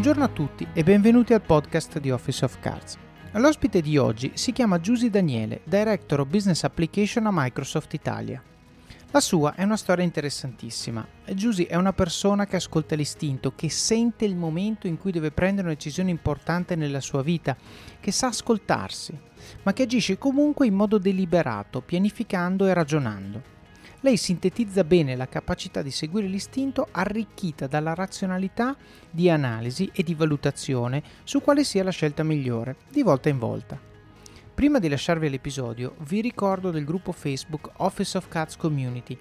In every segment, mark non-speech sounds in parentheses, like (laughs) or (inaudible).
Buongiorno a tutti e benvenuti al podcast di Office of Cards. L'ospite di oggi si chiama Giusy Daniele, Director of Business Application a Microsoft Italia. La sua è una storia interessantissima. Giusy è una persona che ascolta l'istinto, che sente il momento in cui deve prendere una decisione importante nella sua vita, che sa ascoltarsi, ma che agisce comunque in modo deliberato, pianificando e ragionando. Lei sintetizza bene la capacità di seguire l'istinto arricchita dalla razionalità di analisi e di valutazione su quale sia la scelta migliore, di volta in volta. Prima di lasciarvi l'episodio, vi ricordo del gruppo Facebook Office of Cats Community,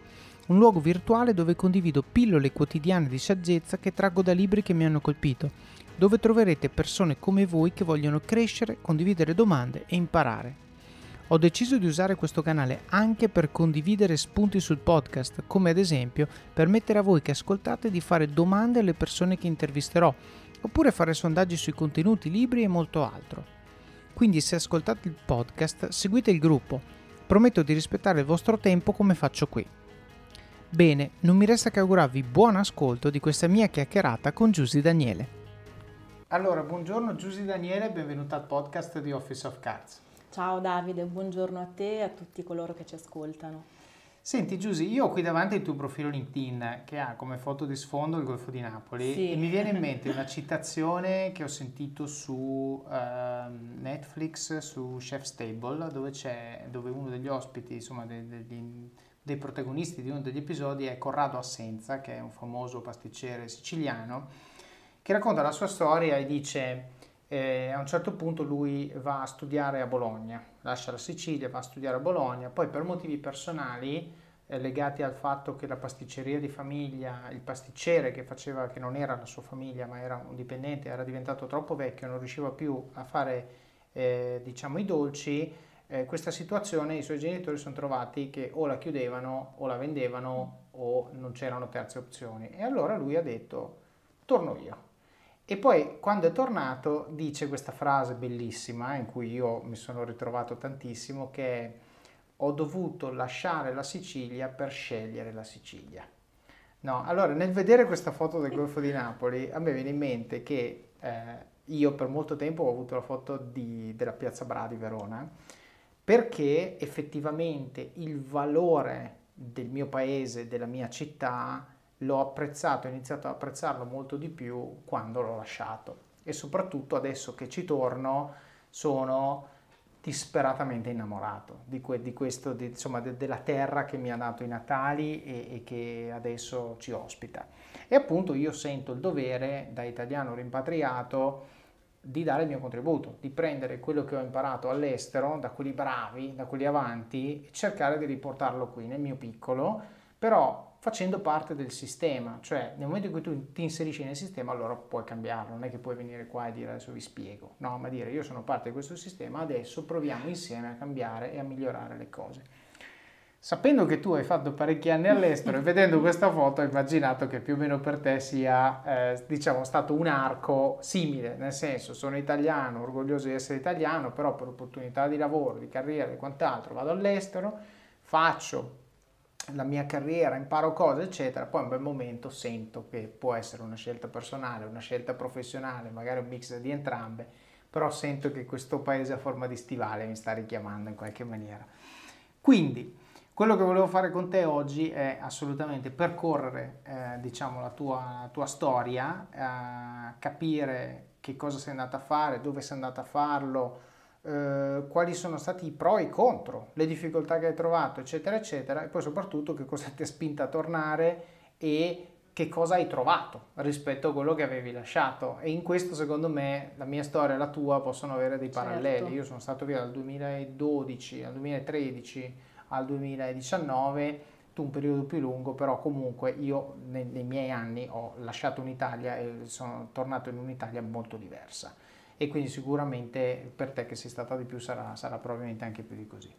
un luogo virtuale dove condivido pillole quotidiane di saggezza che traggo da libri che mi hanno colpito, dove troverete persone come voi che vogliono crescere, condividere domande e imparare. Ho deciso di usare questo canale anche per condividere spunti sul podcast, come ad esempio permettere a voi che ascoltate di fare domande alle persone che intervisterò, oppure fare sondaggi sui contenuti, libri e molto altro. Quindi se ascoltate il podcast, seguite il gruppo. Prometto di rispettare il vostro tempo come faccio qui. Bene, non mi resta che augurarvi buon ascolto di questa mia chiacchierata con Giusy Daniele. Allora, buongiorno Giusy Daniele, benvenuta al podcast di Office of Cards. Ciao Davide, buongiorno a te e a tutti coloro che ci ascoltano. Senti Giusy, io ho qui davanti il tuo profilo LinkedIn che ha come foto di sfondo il Golfo di Napoli sì. e mi viene in (laughs) mente una citazione che ho sentito su uh, Netflix, su Chef's Table, dove, c'è, dove uno degli ospiti, insomma dei, degli, dei protagonisti di uno degli episodi è Corrado Assenza, che è un famoso pasticcere siciliano, che racconta la sua storia e dice e a un certo punto lui va a studiare a Bologna, lascia la Sicilia, va a studiare a Bologna, poi per motivi personali eh, legati al fatto che la pasticceria di famiglia, il pasticcere che faceva, che non era la sua famiglia ma era un dipendente, era diventato troppo vecchio, non riusciva più a fare eh, diciamo i dolci, eh, questa situazione i suoi genitori sono trovati che o la chiudevano o la vendevano o non c'erano terze opzioni. E allora lui ha detto torno io e poi quando è tornato dice questa frase bellissima in cui io mi sono ritrovato tantissimo che è ho dovuto lasciare la Sicilia per scegliere la Sicilia. No, allora nel vedere questa foto del Golfo di Napoli a me viene in mente che eh, io per molto tempo ho avuto la foto di, della Piazza Bra di Verona perché effettivamente il valore del mio paese, della mia città l'ho apprezzato, ho iniziato ad apprezzarlo molto di più quando l'ho lasciato e soprattutto adesso che ci torno sono disperatamente innamorato di, que, di questo, di, insomma, de, della terra che mi ha dato i Natali e, e, che adesso ci ospita. E appunto io sento il dovere, da italiano rimpatriato, di dare il mio contributo, di prendere quello che ho imparato all'estero, da quelli bravi, da quelli avanti, e cercare di riportarlo qui nel mio piccolo, però facendo parte del sistema, cioè nel momento in cui tu ti inserisci nel sistema allora puoi cambiarlo, non è che puoi venire qua e dire adesso vi spiego, no, ma dire io sono parte di questo sistema, adesso proviamo insieme a cambiare e a migliorare le cose. Sapendo che tu hai fatto parecchi anni all'estero e vedendo questa foto ho immaginato che più o meno per te sia eh, diciamo stato un arco simile, nel senso sono italiano, orgoglioso di essere italiano, però per opportunità di lavoro, di carriera e quant'altro vado all'estero, faccio la mia carriera, imparo cose, eccetera, poi in un bel momento sento che può essere una scelta personale, una scelta professionale, magari un mix di entrambe, però sento che questo paese a forma di stivale mi sta richiamando in qualche maniera. Quindi, quello che volevo fare con te oggi è assolutamente percorrere, eh, diciamo, la tua, la tua storia, eh, capire che cosa sei andata a fare, dove sei andata a farlo, eh, quali sono stati i pro e i contro, le difficoltà che hai trovato, eccetera, eccetera, e poi soprattutto che cosa ti ha spinto a tornare e che cosa hai trovato rispetto a quello che avevi lasciato. E in questo, secondo me, la mia storia e la tua possono avere dei paralleli. Certo. Io sono stato via dal 2012 al 2013 al 2019 tu un periodo più lungo, però comunque io nei, nei miei anni ho lasciato un'Italia e sono tornato in un'Italia molto diversa e quindi sicuramente per te che sei stata di più sarà, sarà probabilmente anche più di così.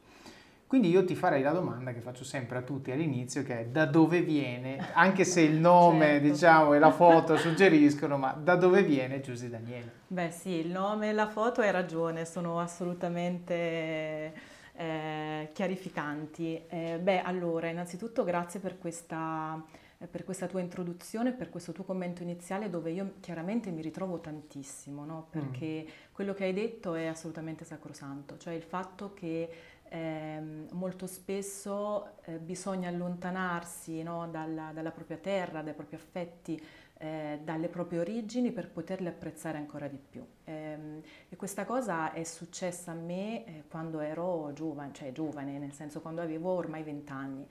Quindi io ti farei la domanda che faccio sempre a tutti all'inizio, che è da dove viene, anche se il nome certo. diciamo, e la foto suggeriscono, ma da dove viene Giusy Daniele? Beh sì, il nome e la foto hai ragione, sono assolutamente eh, chiarificanti. Eh, beh allora, innanzitutto grazie per questa per questa tua introduzione, per questo tuo commento iniziale dove io chiaramente mi ritrovo tantissimo, no? Mm. perché mm. quello che hai detto è assolutamente sacrosanto, cioè il fatto che eh, molto spesso eh, bisogna allontanarsi no? dalla, dalla, propria terra, dai propri affetti, eh, dalle proprie origini per poterle apprezzare ancora di più. Ehm, e questa cosa è successa a me eh, quando ero giovane, cioè giovane, nel senso quando avevo ormai vent'anni.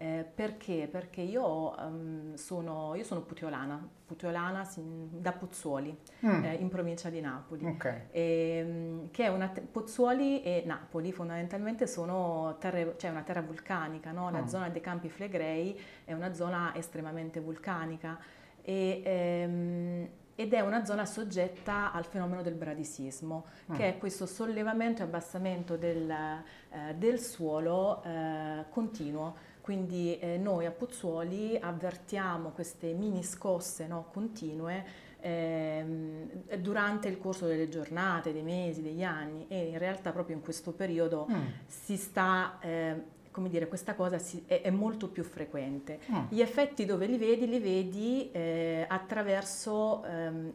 Eh, perché? Perché io, um, sono, io sono puteolana, puteolana da Pozzuoli, mm. eh, in provincia di Napoli. Okay. E, um, che è una te- Pozzuoli e Napoli fondamentalmente sono terre, cioè una terra vulcanica, no? la mm. zona dei Campi Flegrei è una zona estremamente vulcanica e, ehm, ed è una zona soggetta al fenomeno del bradisismo, mm. che è questo sollevamento e abbassamento del, eh, del suolo eh, continuo quindi eh, noi a Pozzuoli avvertiamo queste mini scosse no, continue ehm, durante il corso delle giornate, dei mesi, degli anni e in realtà proprio in questo periodo mm. si sta, eh, come dire, questa cosa si, è, è, molto più frequente. Mm. Gli effetti dove li vedi? Li vedi eh, attraverso ehm,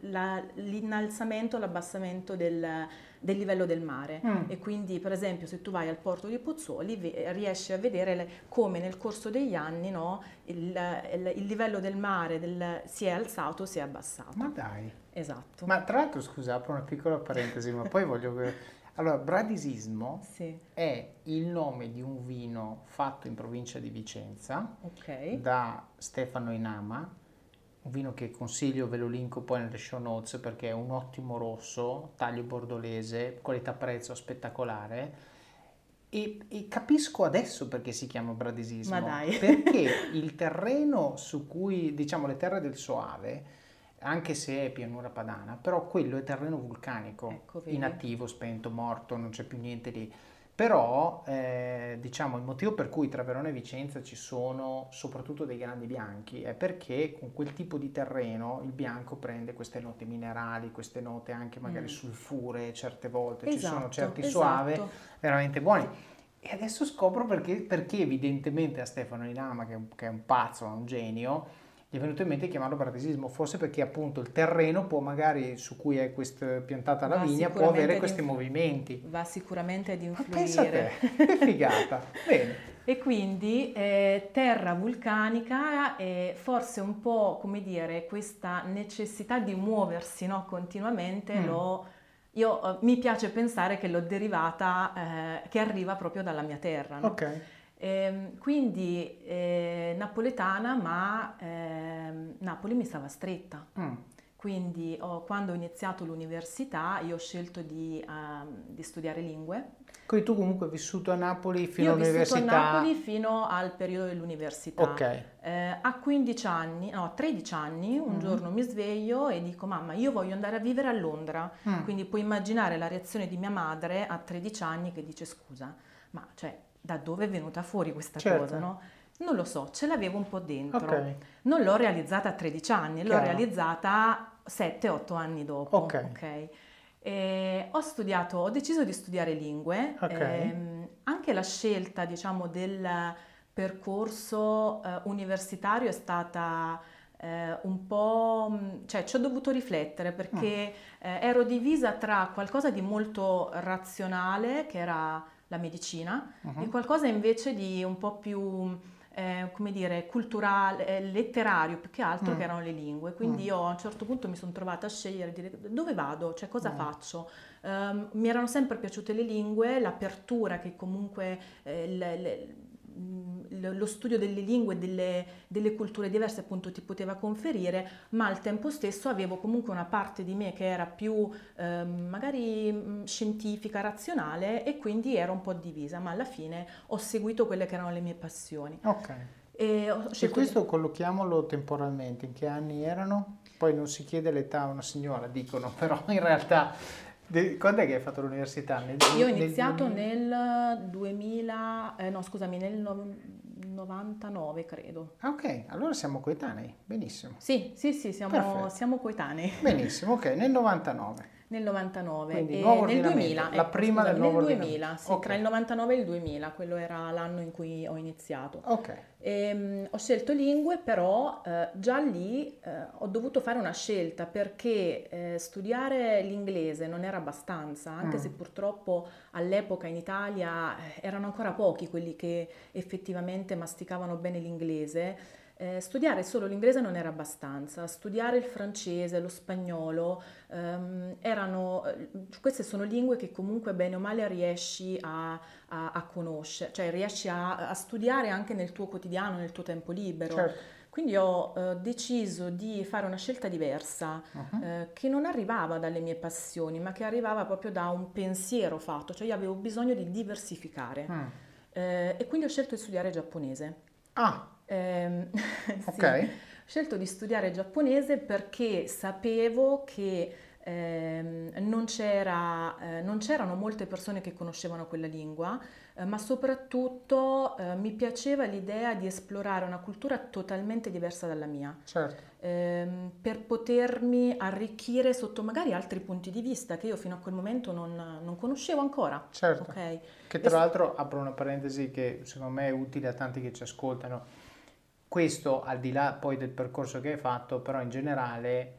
la, l'innalzamento, l'abbassamento del del livello del mare mm. e quindi per esempio se tu vai al porto di Pozzuoli riesci a vedere le, come nel corso degli anni no, il, il, il, livello del mare del, si è alzato, si è abbassato. Ma dai. Esatto. Ma tra l'altro scusa, apro una piccola parentesi, ma poi voglio... (laughs) Allora, bradisismo sì. è il nome di un vino fatto in provincia di Vicenza okay. da Stefano Inama, un vino che consiglio, ve lo linko poi nelle show notes perché è un ottimo rosso, taglio bordolese, qualità-prezzo spettacolare. E, e, capisco adesso perché si chiama bradisismo. Ma dai. (laughs) Perché il terreno su cui, diciamo, le terre del Soave, anche se è pianura padana, però quello è terreno vulcanico, ecco, inattivo, spento, morto, non c'è più niente lì. Però eh, diciamo il motivo per cui tra Verona e Vicenza ci sono soprattutto dei grandi bianchi è perché con quel tipo di terreno il bianco prende queste note minerali, queste note anche magari mm. sulfure certe volte, esatto, ci sono esatto, certi esatto. suave veramente buoni. E adesso scopro perché, perché evidentemente a Stefano Inama, che è un, che è un pazzo, è un genio, gli è venuto in mente chiamarlo bradisismo, forse perché appunto il terreno può magari su cui è questa, piantata la vigna può avere questi inf- movimenti. Va sicuramente ad influire. Ma pensa a te, che figata. (laughs) Bene. E quindi eh, terra vulcanica e forse un po' come dire questa necessità di muoversi no, continuamente mm. l'ho io uh, mi piace pensare che l'ho derivata, eh, che arriva proprio dalla mia terra. No? Ok. Eh, quindi eh, napoletana, ma eh, Napoli mi stava stretta. Mm. Quindi oh, quando ho iniziato l'università io ho scelto di, uh, di, studiare lingue. Quindi tu comunque hai vissuto a Napoli fino all'università? Io ho vissuto a Napoli fino al periodo dell'università. Ok. Eh, a 15 anni, no, a 13 anni, un mm giorno mi sveglio e dico mamma io voglio andare a vivere a Londra. Mm. Quindi puoi immaginare la reazione di mia madre a 13 anni che dice scusa, ma cioè da dove è venuta fuori questa certo. cosa, no? Non lo so, ce l'avevo un po' dentro. Okay. Non l'ho realizzata a 13 anni, Chiaro. l'ho realizzata 7-8 anni dopo. Ok. okay. ho studiato, ho deciso di studiare lingue. Okay. Ehm, anche la scelta, diciamo, del percorso eh, universitario è stata eh, un po', cioè ci ho dovuto riflettere perché mm. eh, ero divisa tra qualcosa di molto razionale, che era la medicina, uh-huh. e qualcosa invece di un po' più, eh, come dire, culturale, eh, letterario più che altro, uh che erano le lingue. Quindi uh io a un certo punto mi sono trovata a scegliere dire, dove vado, cioè cosa faccio. Um, mi erano sempre piaciute le lingue, l'apertura che comunque eh, le, le, lo studio delle lingue, delle, delle culture diverse appunto ti poteva conferire, ma al tempo stesso avevo comunque una parte di me che era più eh, magari scientifica, razionale e quindi ero un po' divisa, ma alla fine ho seguito quelle che erano le mie passioni. Ok. E, e questo collochiamolo temporalmente, in che anni erano? Poi non si chiede l'età a una signora, dicono, (laughs) però in realtà quando è che hai fatto l'università? Nel, Io ho iniziato nel, nel 2000, eh, no scusami, nel 99 credo. Ah, ok, allora siamo coetanei, benissimo. Sì, sì, sì, siamo, siamo coetanei. Benissimo, ok, nel 99. Nel 99 Quindi, e nel ordinamento, 2000. la ecco, prima scusami, del nuovo nel ordinamento. 2000, sì, Ok. tra il 99 e il 2000, quello era l'anno in cui ho iniziato. Ok. Ehm, ho scelto lingue, però eh, già lì eh, ho dovuto fare una scelta perché eh, studiare l'inglese non era abbastanza, anche Mm. se purtroppo all'epoca in Italia eh, erano ancora pochi quelli che effettivamente masticavano bene l'inglese. Eh, studiare solo l'inglese non era abbastanza, studiare il francese, lo spagnolo, ehm, erano, eh, queste sono lingue che comunque bene o male riesci a, a- a conoscere, cioè riesci a, a studiare anche nel tuo quotidiano, nel tuo tempo libero. Certo. Quindi ho eh, deciso di fare una scelta diversa, Mhm. eh, che non arrivava dalle mie passioni, ma che arrivava proprio da un pensiero fatto, cioè io avevo bisogno di diversificare. Mm. Eh, e quindi ho scelto di studiare giapponese. Ah, (laughs) Sì. ok. Ho scelto di studiare giapponese perché sapevo che ehm, non c'era, eh, non c'erano molte persone che conoscevano quella lingua, eh, ma soprattutto eh, mi piaceva l'idea di esplorare una cultura totalmente diversa dalla mia, Certo. ehm, per potermi arricchire sotto magari altri punti di vista che io fino a quel momento non, non conoscevo ancora. Certo. Ok? Che tra l'altro apro una parentesi che secondo me è utile a tanti che ci ascoltano. Questo al di là poi del percorso che hai fatto, però in generale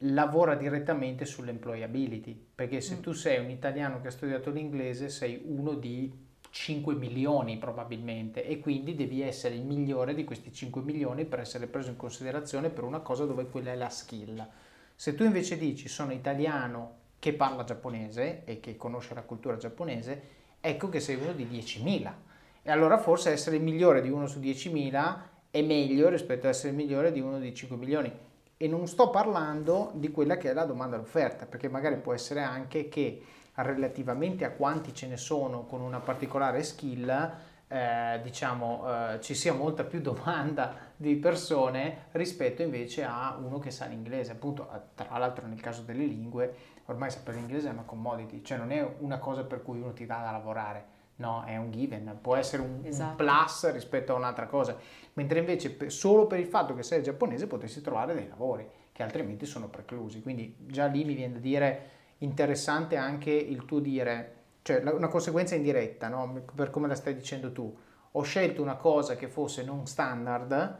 lavora direttamente sull'employability, perché se Mm. tu sei un italiano che ha studiato l'inglese sei uno di 5 milioni probabilmente e quindi devi essere il migliore di questi 5 milioni per essere preso in considerazione per una cosa dove quella è la skill. Se tu invece dici sono italiano che parla giapponese e che conosce la cultura giapponese, ecco che sei uno di 10.000. E allora forse essere migliore di uno su 10.000 è meglio rispetto a essere migliore di uno di 5 milioni. E non sto parlando di quella che è la domanda e l'offerta, perché magari può essere anche che relativamente a quanti ce ne sono con una particolare skill, eh, diciamo, eh, ci sia molta più domanda di persone rispetto invece a uno che sa l'inglese. Appunto, tra l'altro nel caso delle lingue, ormai sapere l'inglese è una commodity, cioè non è una cosa per cui uno ti dà da lavorare. No, è un given, può essere un, un Esatto. plus rispetto a un'altra cosa, mentre invece per- solo per il fatto che sei giapponese potresti trovare dei lavori che altrimenti sono preclusi. Quindi già lì mi viene da dire interessante anche il tuo dire, cioè la- una conseguenza indiretta, no? per come la stai dicendo tu. Ho scelto una cosa che fosse non standard,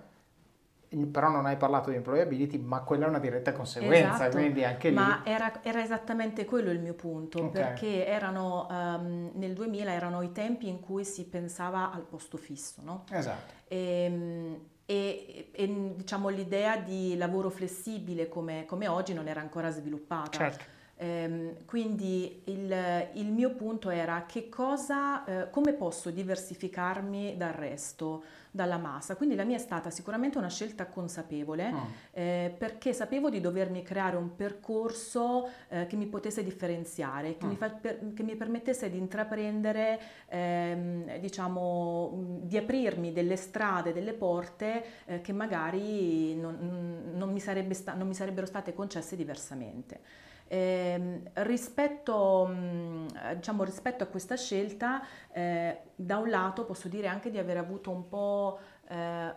però non hai parlato di employability, ma quella è una diretta conseguenza, Esatto, quindi anche lì... Ma era, era esattamente quello il mio punto, Ok. perché erano, ehm, nel 2000 erano i tempi in cui si pensava al posto fisso, no? Esatto, Ehm, E, e, diciamo l'idea di lavoro flessibile come, come oggi non era ancora sviluppata. certo. Ehm, quindi il, il mio punto era che cosa, eh, come posso diversificarmi dal resto, dalla massa. Quindi la mia è stata sicuramente una scelta consapevole Mm. eh, perché sapevo di dovermi creare un percorso eh, che mi potesse differenziare, che, Mm. mi, fa- per- che mi permettesse di intraprendere, ehm, diciamo, mh, di aprirmi delle strade, delle porte eh, che magari non, non mi sta- non mi sarebbero state concesse diversamente. Ehm, rispetto, mh, eh, diciamo, rispetto a questa scelta, eh, da un lato posso dire anche di aver avuto un po', eh,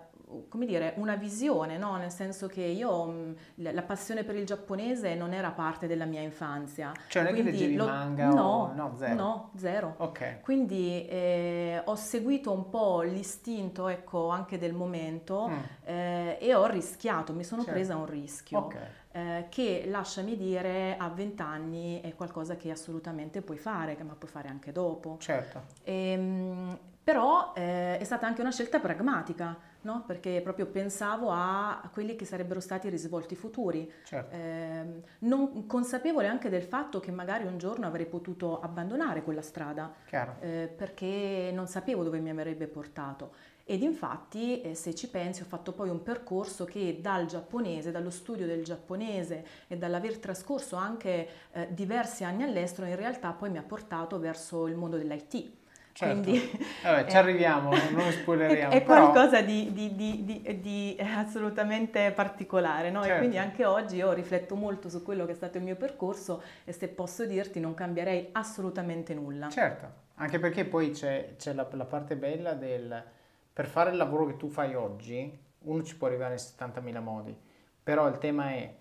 come dire, una visione, no? Nel senso che io, mh, la passione per il giapponese non era parte della mia infanzia. Cioè non è che Quindi leggevi lo- manga no, o... No, zero. No, zero. Ok. Quindi eh, ho seguito un po' l'istinto, ecco, anche del momento Mm. eh, e ho rischiato, mi sono Certo. presa un rischio Ok. Eh, che lasciami dire a 20 anni è qualcosa che assolutamente puoi fare, che- ma puoi fare anche dopo. Certo. Ehm, però eh, è stata anche una scelta pragmatica, no? Perché proprio pensavo a, quelli che sarebbero stati i risvolti futuri, Certo. Ehm, non consapevole anche del fatto che magari un giorno avrei potuto abbandonare quella strada eh, perché non sapevo dove mi avrebbe portato. Ed infatti, eh, se ci pensi, ho fatto poi un percorso che dal giapponese, dallo studio del giapponese e dall'aver trascorso anche eh, diversi anni all'estero, in realtà poi mi ha portato verso il mondo dell'IT. Certo. Quindi Vabbè, ci (laughs) eh, arriviamo, non- non spoileriamo. È, (laughs) è però- qualcosa di, di- di- di- di assolutamente particolare, no? E Certo. quindi anche oggi io rifletto molto su quello che è stato il mio percorso e se posso dirti non cambierei assolutamente nulla. Certo, anche perché poi c'è, c'è la, la parte bella del... Per fare il lavoro che tu fai oggi, uno ci può arrivare in 70.000 modi, però il tema è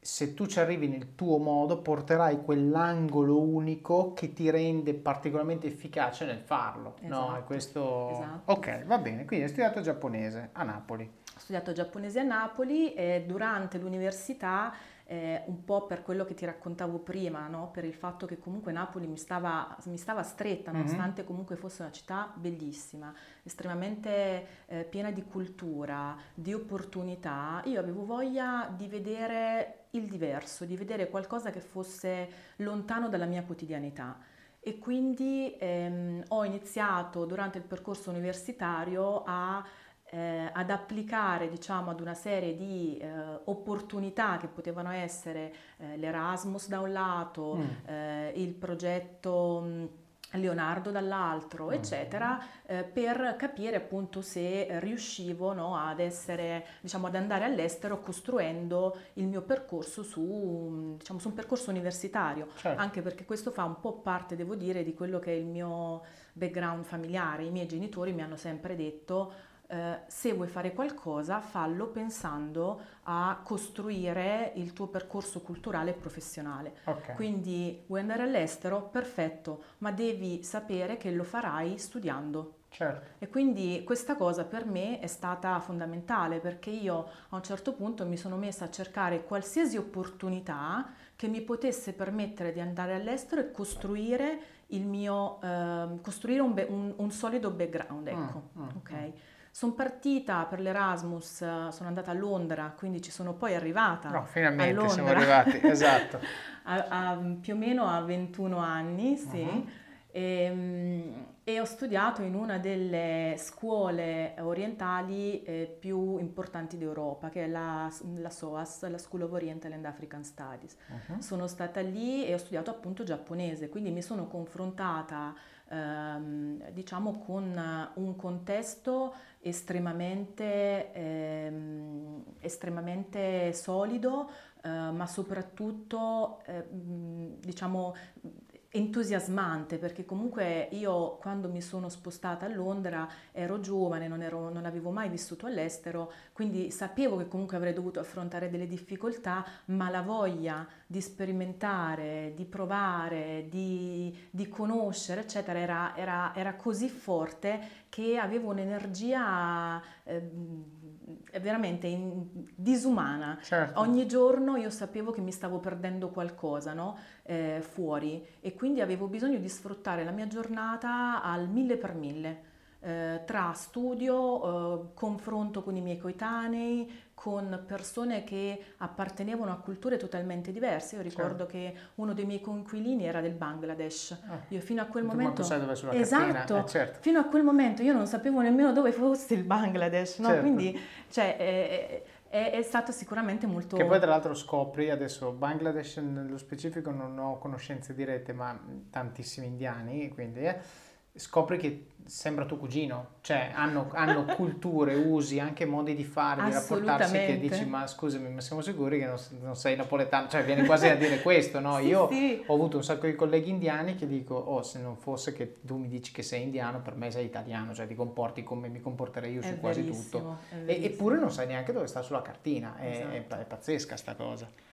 se tu ci arrivi nel tuo modo, porterai quell'angolo unico che ti rende particolarmente efficace nel farlo. Esatto, no? questo... esatto. Ok, va bene. Quindi hai studiato giapponese a Napoli. Ho studiato giapponese a Napoli e durante l'università eh, un po' per quello che ti raccontavo prima, no? per il fatto che comunque Napoli mi stava, mi stava stretta, mm-hmm. nonostante comunque fosse una città bellissima, estremamente eh, piena di cultura, di opportunità, io avevo voglia di vedere il diverso, di vedere qualcosa che fosse lontano dalla mia quotidianità. E quindi ehm, ho iniziato durante il percorso universitario a eh, ad applicare diciamo ad una serie di eh, opportunità che potevano essere eh, l'Erasmus da un lato, mm. Eh, il progetto mm, Leonardo dall'altro, mm. eccetera, eh, per capire appunto se riuscivo no, ad essere, diciamo, ad andare all'estero costruendo il mio percorso su, diciamo, su un percorso universitario, certo. anche perché questo fa un po' parte, devo dire, di quello che è il mio background familiare. I miei genitori mi hanno sempre detto eh, se vuoi fare qualcosa, fallo pensando a costruire il tuo percorso culturale e professionale. Okay. Quindi vuoi andare all'estero? Perfetto, ma devi sapere che lo farai studiando. Certo. E quindi questa cosa per me è stata fondamentale perché io a un certo punto mi sono messa a cercare qualsiasi opportunità che mi potesse permettere di andare all'estero e costruire il mio, eh, costruire un, be- un, un, solido background, ecco. Mm, mm, okay? mm. Sono partita per l'Erasmus, sono andata a Londra, quindi ci sono poi arrivata. No, finalmente siamo arrivati, (laughs) esatto. a, a, più o meno a 21 anni, sì. Uh-huh. E, e, ho studiato in una delle scuole orientali eh, più importanti d'Europa, che è la, la, SOAS, la School of Oriental and African Studies. Uh-huh. Sono stata lì e ho studiato appunto giapponese, quindi mi sono confrontata ehm, diciamo con un contesto estremamente, ehm, estremamente solido, eh, ma soprattutto eh, diciamo entusiasmante perché comunque io quando mi sono spostata a Londra ero giovane, non, ero, non, avevo mai vissuto all'estero, quindi sapevo che comunque avrei dovuto affrontare delle difficoltà, ma la voglia di sperimentare, di provare, di, di conoscere, eccetera, era, era, era, così forte che avevo un'energia... Eh, veramente in, disumana. Certo. Ogni giorno io sapevo che mi stavo perdendo qualcosa no? eh, fuori e quindi avevo bisogno di sfruttare la mia giornata al mille per mille. Eh, tra studio, eh, confronto con i miei coetanei, con persone che appartenevano a culture totalmente diverse. Io ricordo certo. che uno dei miei coinquilini era del Bangladesh. Ah. Io fino a quel momento sai dove sulla Esatto. Eh, certo. Fino a quel momento io non sapevo nemmeno dove fosse il Bangladesh, no? certo. Quindi cioè, è, è, è, stato sicuramente molto Che poi tra l'altro scopri adesso Bangladesh nello specifico non ho conoscenze dirette, ma tantissimi indiani, quindi eh, scopri che sembra tuo cugino, cioè hanno, hanno (laughs) culture, usi, anche modi di fare, di rapportarsi che dici ma scusami ma siamo sicuri che non, non sei napoletano, cioè viene quasi a dire (laughs) questo, no? sì, Io sì. ho avuto un sacco di colleghi indiani che dico oh se non fosse che tu mi dici che sei indiano per me sei italiano, cioè ti comporti come mi comporterei io su è quasi tutto, e, eppure non sai neanche dove sta sulla cartina, è, esatto. è, è pazzesca sta cosa.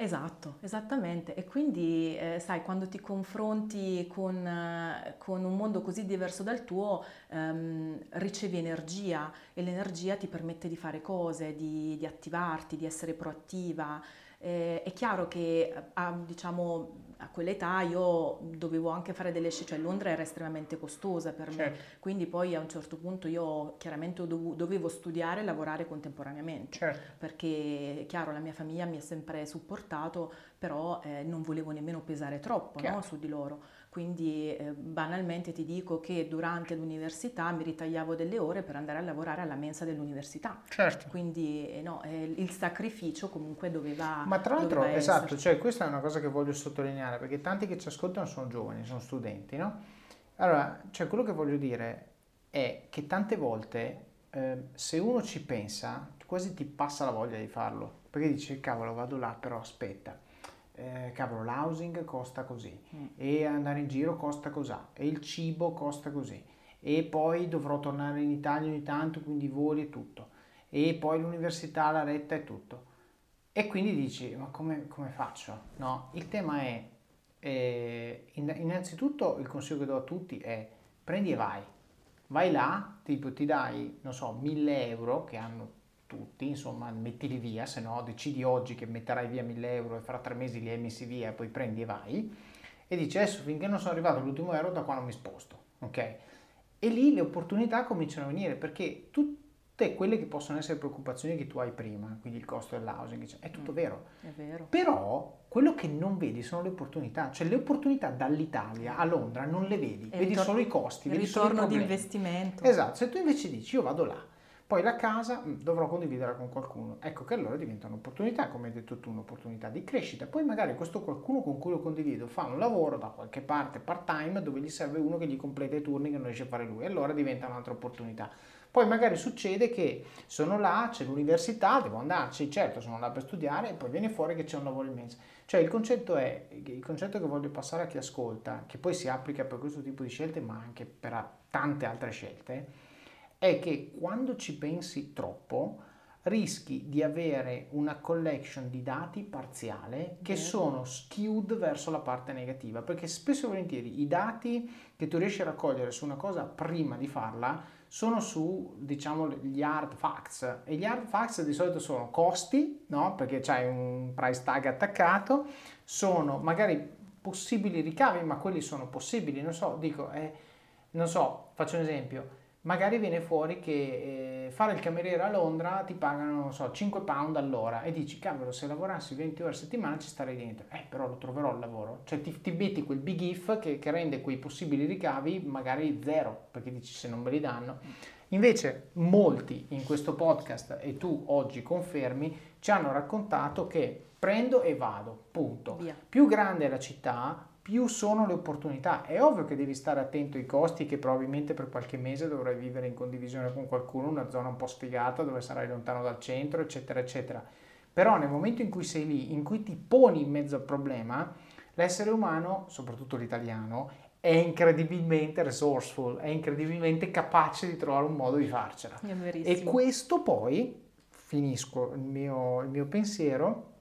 Esatto, esattamente. E quindi, eh, sai, quando ti confronti con, eh, con, un mondo così diverso dal tuo, ehm, ricevi energia e l'energia ti permette di fare cose, di, di attivarti, di essere proattiva. Eh, è chiaro che a, diciamo, a quell'età io dovevo anche fare delle scelte, cioè Londra era estremamente costosa per certo. me, quindi poi a un certo punto io chiaramente dovevo studiare e lavorare contemporaneamente, certo. perché chiaro la mia famiglia mi ha sempre supportato, però eh, non volevo nemmeno pesare troppo no, su di loro. Quindi eh, banalmente ti dico che durante l'università mi ritagliavo delle ore per andare a lavorare alla mensa dell'università. Certo. Quindi eh, no, eh, il sacrificio comunque doveva Ma tra l'altro, esatto, cioè questa è una cosa che voglio sottolineare, perché tanti che ci ascoltano sono giovani, sono studenti, no? Allora, cioè quello che voglio dire è che tante volte eh, se uno ci pensa, quasi ti passa la voglia di farlo, perché dici, cavolo, vado là, però aspetta eh, cavolo, l'housing costa così, mm. e andare in giro costa così, e il cibo costa così, e poi dovrò tornare in Italia ogni tanto, quindi voli e tutto, e poi l'università, la retta e tutto. E quindi dici, ma come, come faccio? No, il tema è, eh, innanzitutto il consiglio che do a tutti è prendi e vai. Vai là, tipo ti dai, non so, 1000 euro che hanno tutti, insomma, mettili via, se no decidi oggi che metterai via 1000 euro e fra tre mesi li hai messi via e poi prendi e vai, e dici adesso finché non sono arrivato all'ultimo euro da qua non mi sposto, ok? E lì le opportunità cominciano a venire perché tutte quelle che possono essere preoccupazioni che tu hai prima, quindi il costo dell'housing, è tutto mm, vero. È vero. Però quello che non vedi sono le opportunità, cioè le opportunità dall'Italia a Londra non le vedi, e vedi ritorno, solo i costi, vedi solo i ritorno di investimento. Esatto, se tu invece dici io vado là, poi la casa mm, dovrò condividere con qualcuno. Ecco che allora diventa un'opportunità, come hai detto tu, un'opportunità di crescita. Poi magari questo qualcuno con cui lo condivido fa un lavoro da qualche parte part time dove gli serve uno che gli completa i turni che non riesce a fare lui. Allora diventa un'altra opportunità. Poi magari succede che sono là, c'è l'università, devo andarci, certo sono là per studiare e poi viene fuori che c'è un lavoro in mezzo. Cioè il concetto è, il concetto che voglio passare a chi ascolta, che poi si applica per questo tipo di scelte ma anche per tante altre scelte, è che quando ci pensi troppo rischi di avere una collection di dati parziale che sono skewed verso la parte negativa, perché spesso e volentieri i dati che tu riesci a raccogliere su una cosa prima di farla sono su, diciamo, gli hard facts. E gli hard facts di solito sono costi, no? Perché c'hai un price tag attaccato, sono magari possibili ricavi, ma quelli sono possibili, non so, dico, eh, non so, faccio un esempio, magari viene fuori che eh, fare il cameriere a Londra ti pagano, non so, 5 pound all'ora e dici, cavolo, se lavorassi 20 ore a settimana ci starei dentro. Eh, però lo troverò il lavoro. Cioè ti, ti metti quel big if che, che, rende quei possibili ricavi magari zero, perché dici se non me li danno. Invece molti in questo podcast, e tu oggi confermi, ci hanno raccontato che prendo e vado, punto. Via. Più grande è la città, più sono le opportunità. È ovvio che devi stare attento ai costi che probabilmente per qualche mese dovrai vivere in condivisione con qualcuno, una zona un po' sfigata dove sarai lontano dal centro, eccetera, eccetera. Però nel momento in cui sei lì, in cui ti poni in mezzo al problema, l'essere umano, soprattutto l'italiano, è incredibilmente resourceful, è incredibilmente capace di trovare un modo di farcela. E questo poi, finisco il mio, il mio pensiero,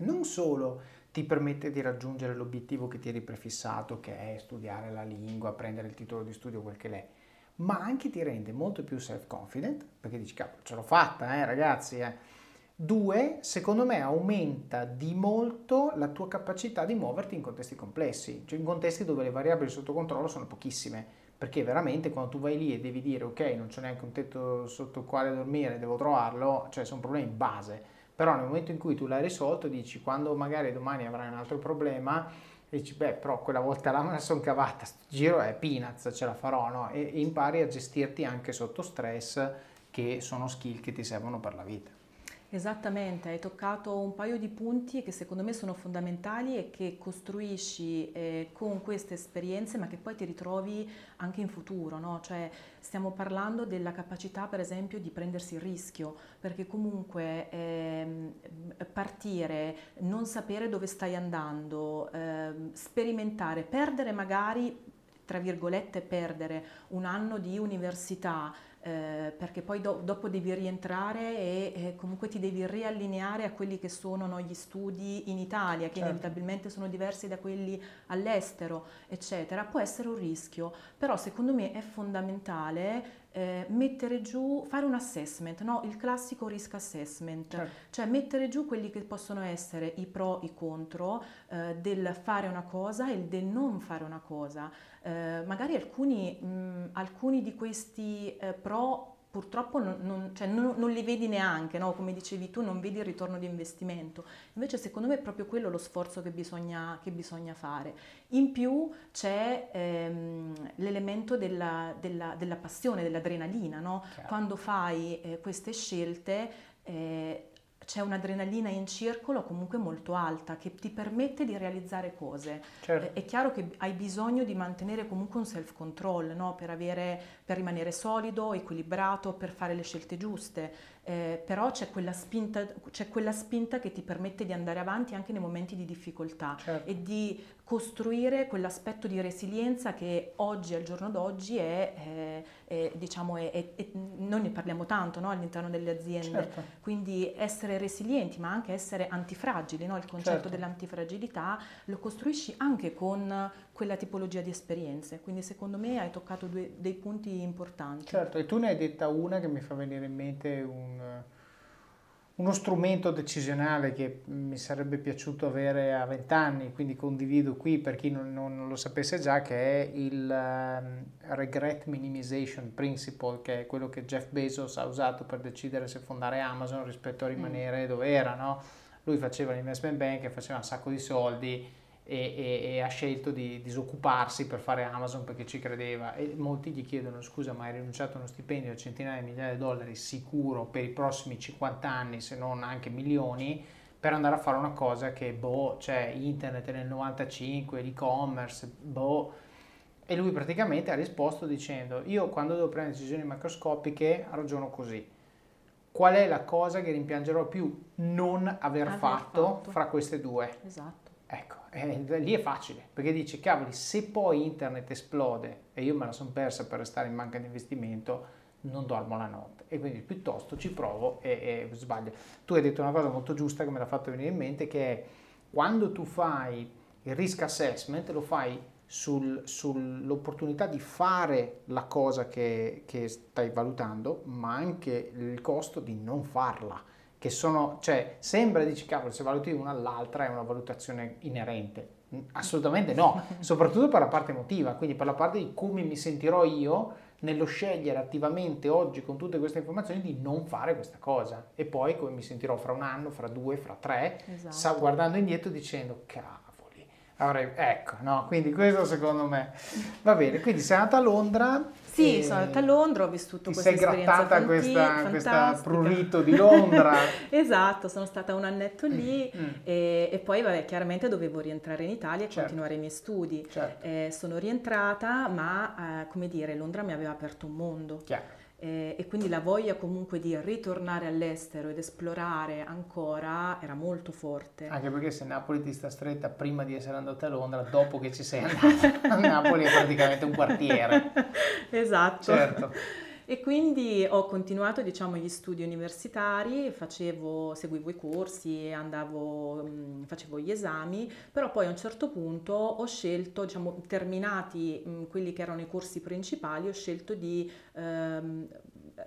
non solo ti permette di raggiungere l'obiettivo che ti eri prefissato, che è studiare la lingua, prendere il titolo di studio, quel che l'è, ma anche ti rende molto più self-confident, perché dici, cavolo, ce l'ho fatta, eh, ragazzi. Eh. Due, secondo me aumenta di molto la tua capacità di muoverti in contesti complessi, cioè in contesti dove le variabili sotto controllo sono pochissime, perché veramente quando tu vai lì e devi dire ok, non c'è neanche un tetto sotto il quale dormire, devo trovarlo, cioè sono problemi base però nel momento in cui tu l'hai risolto dici quando magari domani avrai un altro problema dici beh però quella volta là me la sono cavata, sto giro è peanuts, ce la farò no? e, e impari a gestirti anche sotto stress che sono skill che ti servono per la vita. Esattamente, hai toccato un paio di punti che secondo me sono fondamentali e che costruisci eh, con queste esperienze ma che poi ti ritrovi anche in futuro, no? Cioè stiamo parlando della capacità per esempio di prendersi il rischio, perché comunque eh, partire, non sapere dove stai andando, eh, sperimentare, perdere magari, tra virgolette, perdere un anno di università, eh, perché poi do, dopo devi rientrare e eh, comunque ti devi riallineare a quelli che sono no, gli studi in Italia, che certo. inevitabilmente sono diversi da quelli all'estero, eccetera, può essere un rischio, però secondo me è fondamentale eh, mettere giù, fare un assessment, no? il classico risk assessment, certo. cioè mettere giù quelli che possono essere i pro, i contro eh, del fare una cosa e del non fare una cosa. Eh, magari alcuni, mh, alcuni, di questi eh, pro purtroppo non, non, cioè non, non, li vedi neanche, no? come dicevi tu, non vedi il ritorno di investimento. Invece secondo me è proprio quello lo sforzo che bisogna, che bisogna fare. In più c'è ehm, l'elemento della, della, della, passione, dell'adrenalina. No? Quando fai eh, queste scelte eh, c'è un'adrenalina in circolo comunque molto alta che ti permette di realizzare cose. Certo. È chiaro che hai bisogno di mantenere comunque un self control no? per, avere, per rimanere solido, equilibrato, per fare le scelte giuste eh, però c'è quella, spinta, c'è quella, spinta, che ti permette di andare avanti anche nei momenti di difficoltà certo. e di costruire quell'aspetto di resilienza che oggi, al giorno d'oggi, è, è, è diciamo, è, noi ne parliamo tanto no? all'interno delle aziende, certo. quindi essere resilienti ma anche essere antifragili, no? il concetto certo. dell'antifragilità lo costruisci anche con quella tipologia di esperienze, quindi secondo me hai toccato due, dei punti importanti. Certo, e tu ne hai detta una che mi fa venire in mente un, uno strumento decisionale che mi sarebbe piaciuto avere a vent'anni, quindi condivido qui per chi non, non, lo sapesse già, che è il um, Regret Minimization Principle, che è quello che Jeff Bezos ha usato per decidere se fondare Amazon rispetto a rimanere mm. dove era. No? Lui faceva l'investment bank, faceva un sacco di soldi e, e, e, ha scelto di disoccuparsi per fare Amazon perché ci credeva. E molti gli chiedono scusa ma hai rinunciato a uno stipendio di centinaia di migliaia di dollari sicuro per i prossimi 50 anni se non anche milioni per andare a fare una cosa che boh cioè internet nel 95 l'e-commerce boh. E lui praticamente ha risposto dicendo io quando devo prendere decisioni macroscopiche ragiono così. Qual è la cosa che rimpiangerò più non aver, aver fatto, fatto. fra queste due? Esatto. Ecco, eh, lì è facile, perché dici, cavoli, se poi internet esplode e io me la sono persa per restare in banca di investimento, non dormo la notte e quindi piuttosto ci provo e, e sbaglio. Tu hai detto una cosa molto giusta che me l'ha fatto venire in mente, che è quando tu fai il risk assessment, lo fai sul, sull'opportunità di fare la cosa che, che stai valutando, ma anche il costo di non farla che sono, cioè sembra, dici cavolo, se valuti una all'altra è una valutazione inerente. Assolutamente no, (laughs) soprattutto per la parte emotiva, quindi per la parte di come mi sentirò io nello scegliere attivamente oggi con tutte queste informazioni di non fare questa cosa e poi come mi sentirò fra un anno, fra due, fra tre, esatto. guardando indietro dicendo cavoli, avrei, ecco, no, quindi questo secondo me va bene, quindi sei andata a Londra sì, sono andata a Londra, ho vissuto questa esperienza Ti sei grattata questa, questa prurito di Londra. (laughs) esatto, sono stata un annetto lì mm. e, e, poi vabbè, chiaramente dovevo rientrare in Italia e certo. continuare i miei studi. Certo. Eh, sono rientrata, ma eh, come dire, Londra mi aveva aperto un mondo. Chiaro eh, e quindi la voglia comunque di ritornare all'estero ed esplorare ancora era molto forte. Anche perché se Napoli ti sta stretta prima di essere andata a Londra, dopo che ci sei andata, (laughs) Napoli è praticamente un quartiere. esatto. Certo. E quindi ho continuato diciamo, gli studi universitari, facevo, seguivo i corsi, andavo, facevo gli esami, però poi a un certo punto ho scelto, diciamo, terminati quelli che erano i corsi principali, ho scelto di ehm,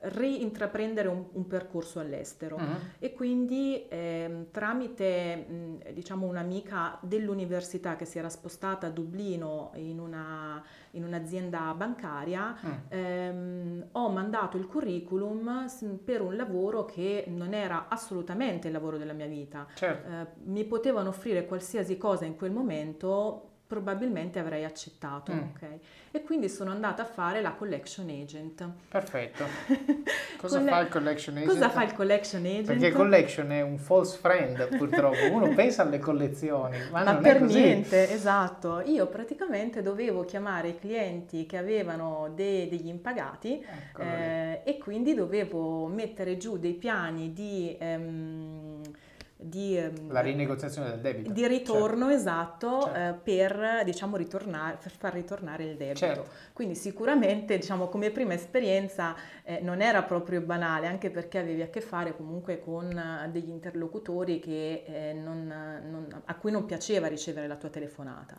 reintraprendere un, un, percorso all'estero uh-huh. e quindi eh, tramite mh, diciamo un'amica dell'università che si era spostata a Dublino in, una, in un'azienda bancaria uh-huh. ehm, ho mandato il curriculum per un lavoro che non era assolutamente il lavoro della mia vita certo. eh, mi potevano offrire qualsiasi cosa in quel momento probabilmente avrei accettato. Mm. Okay? E quindi sono andata a fare la collection agent. Perfetto. (laughs) Cosa Colle- fa il collection agent? Cosa fa il collection agent? Perché collection è un false friend, purtroppo. Uno (laughs) pensa alle collezioni, ma, ma per niente, esatto. Io praticamente dovevo chiamare i clienti che avevano de- degli impagati eh, e quindi dovevo mettere giù dei piani di... Ehm, di, ehm, la rinegoziazione del debito. Di ritorno, certo. esatto, certo. Eh, per, diciamo, ritornare, per far ritornare il debito. Certo. Quindi sicuramente, diciamo, come prima esperienza eh, non era proprio banale, anche perché avevi a che fare comunque con eh, degli interlocutori che, eh, non, non, a cui non piaceva ricevere la tua telefonata.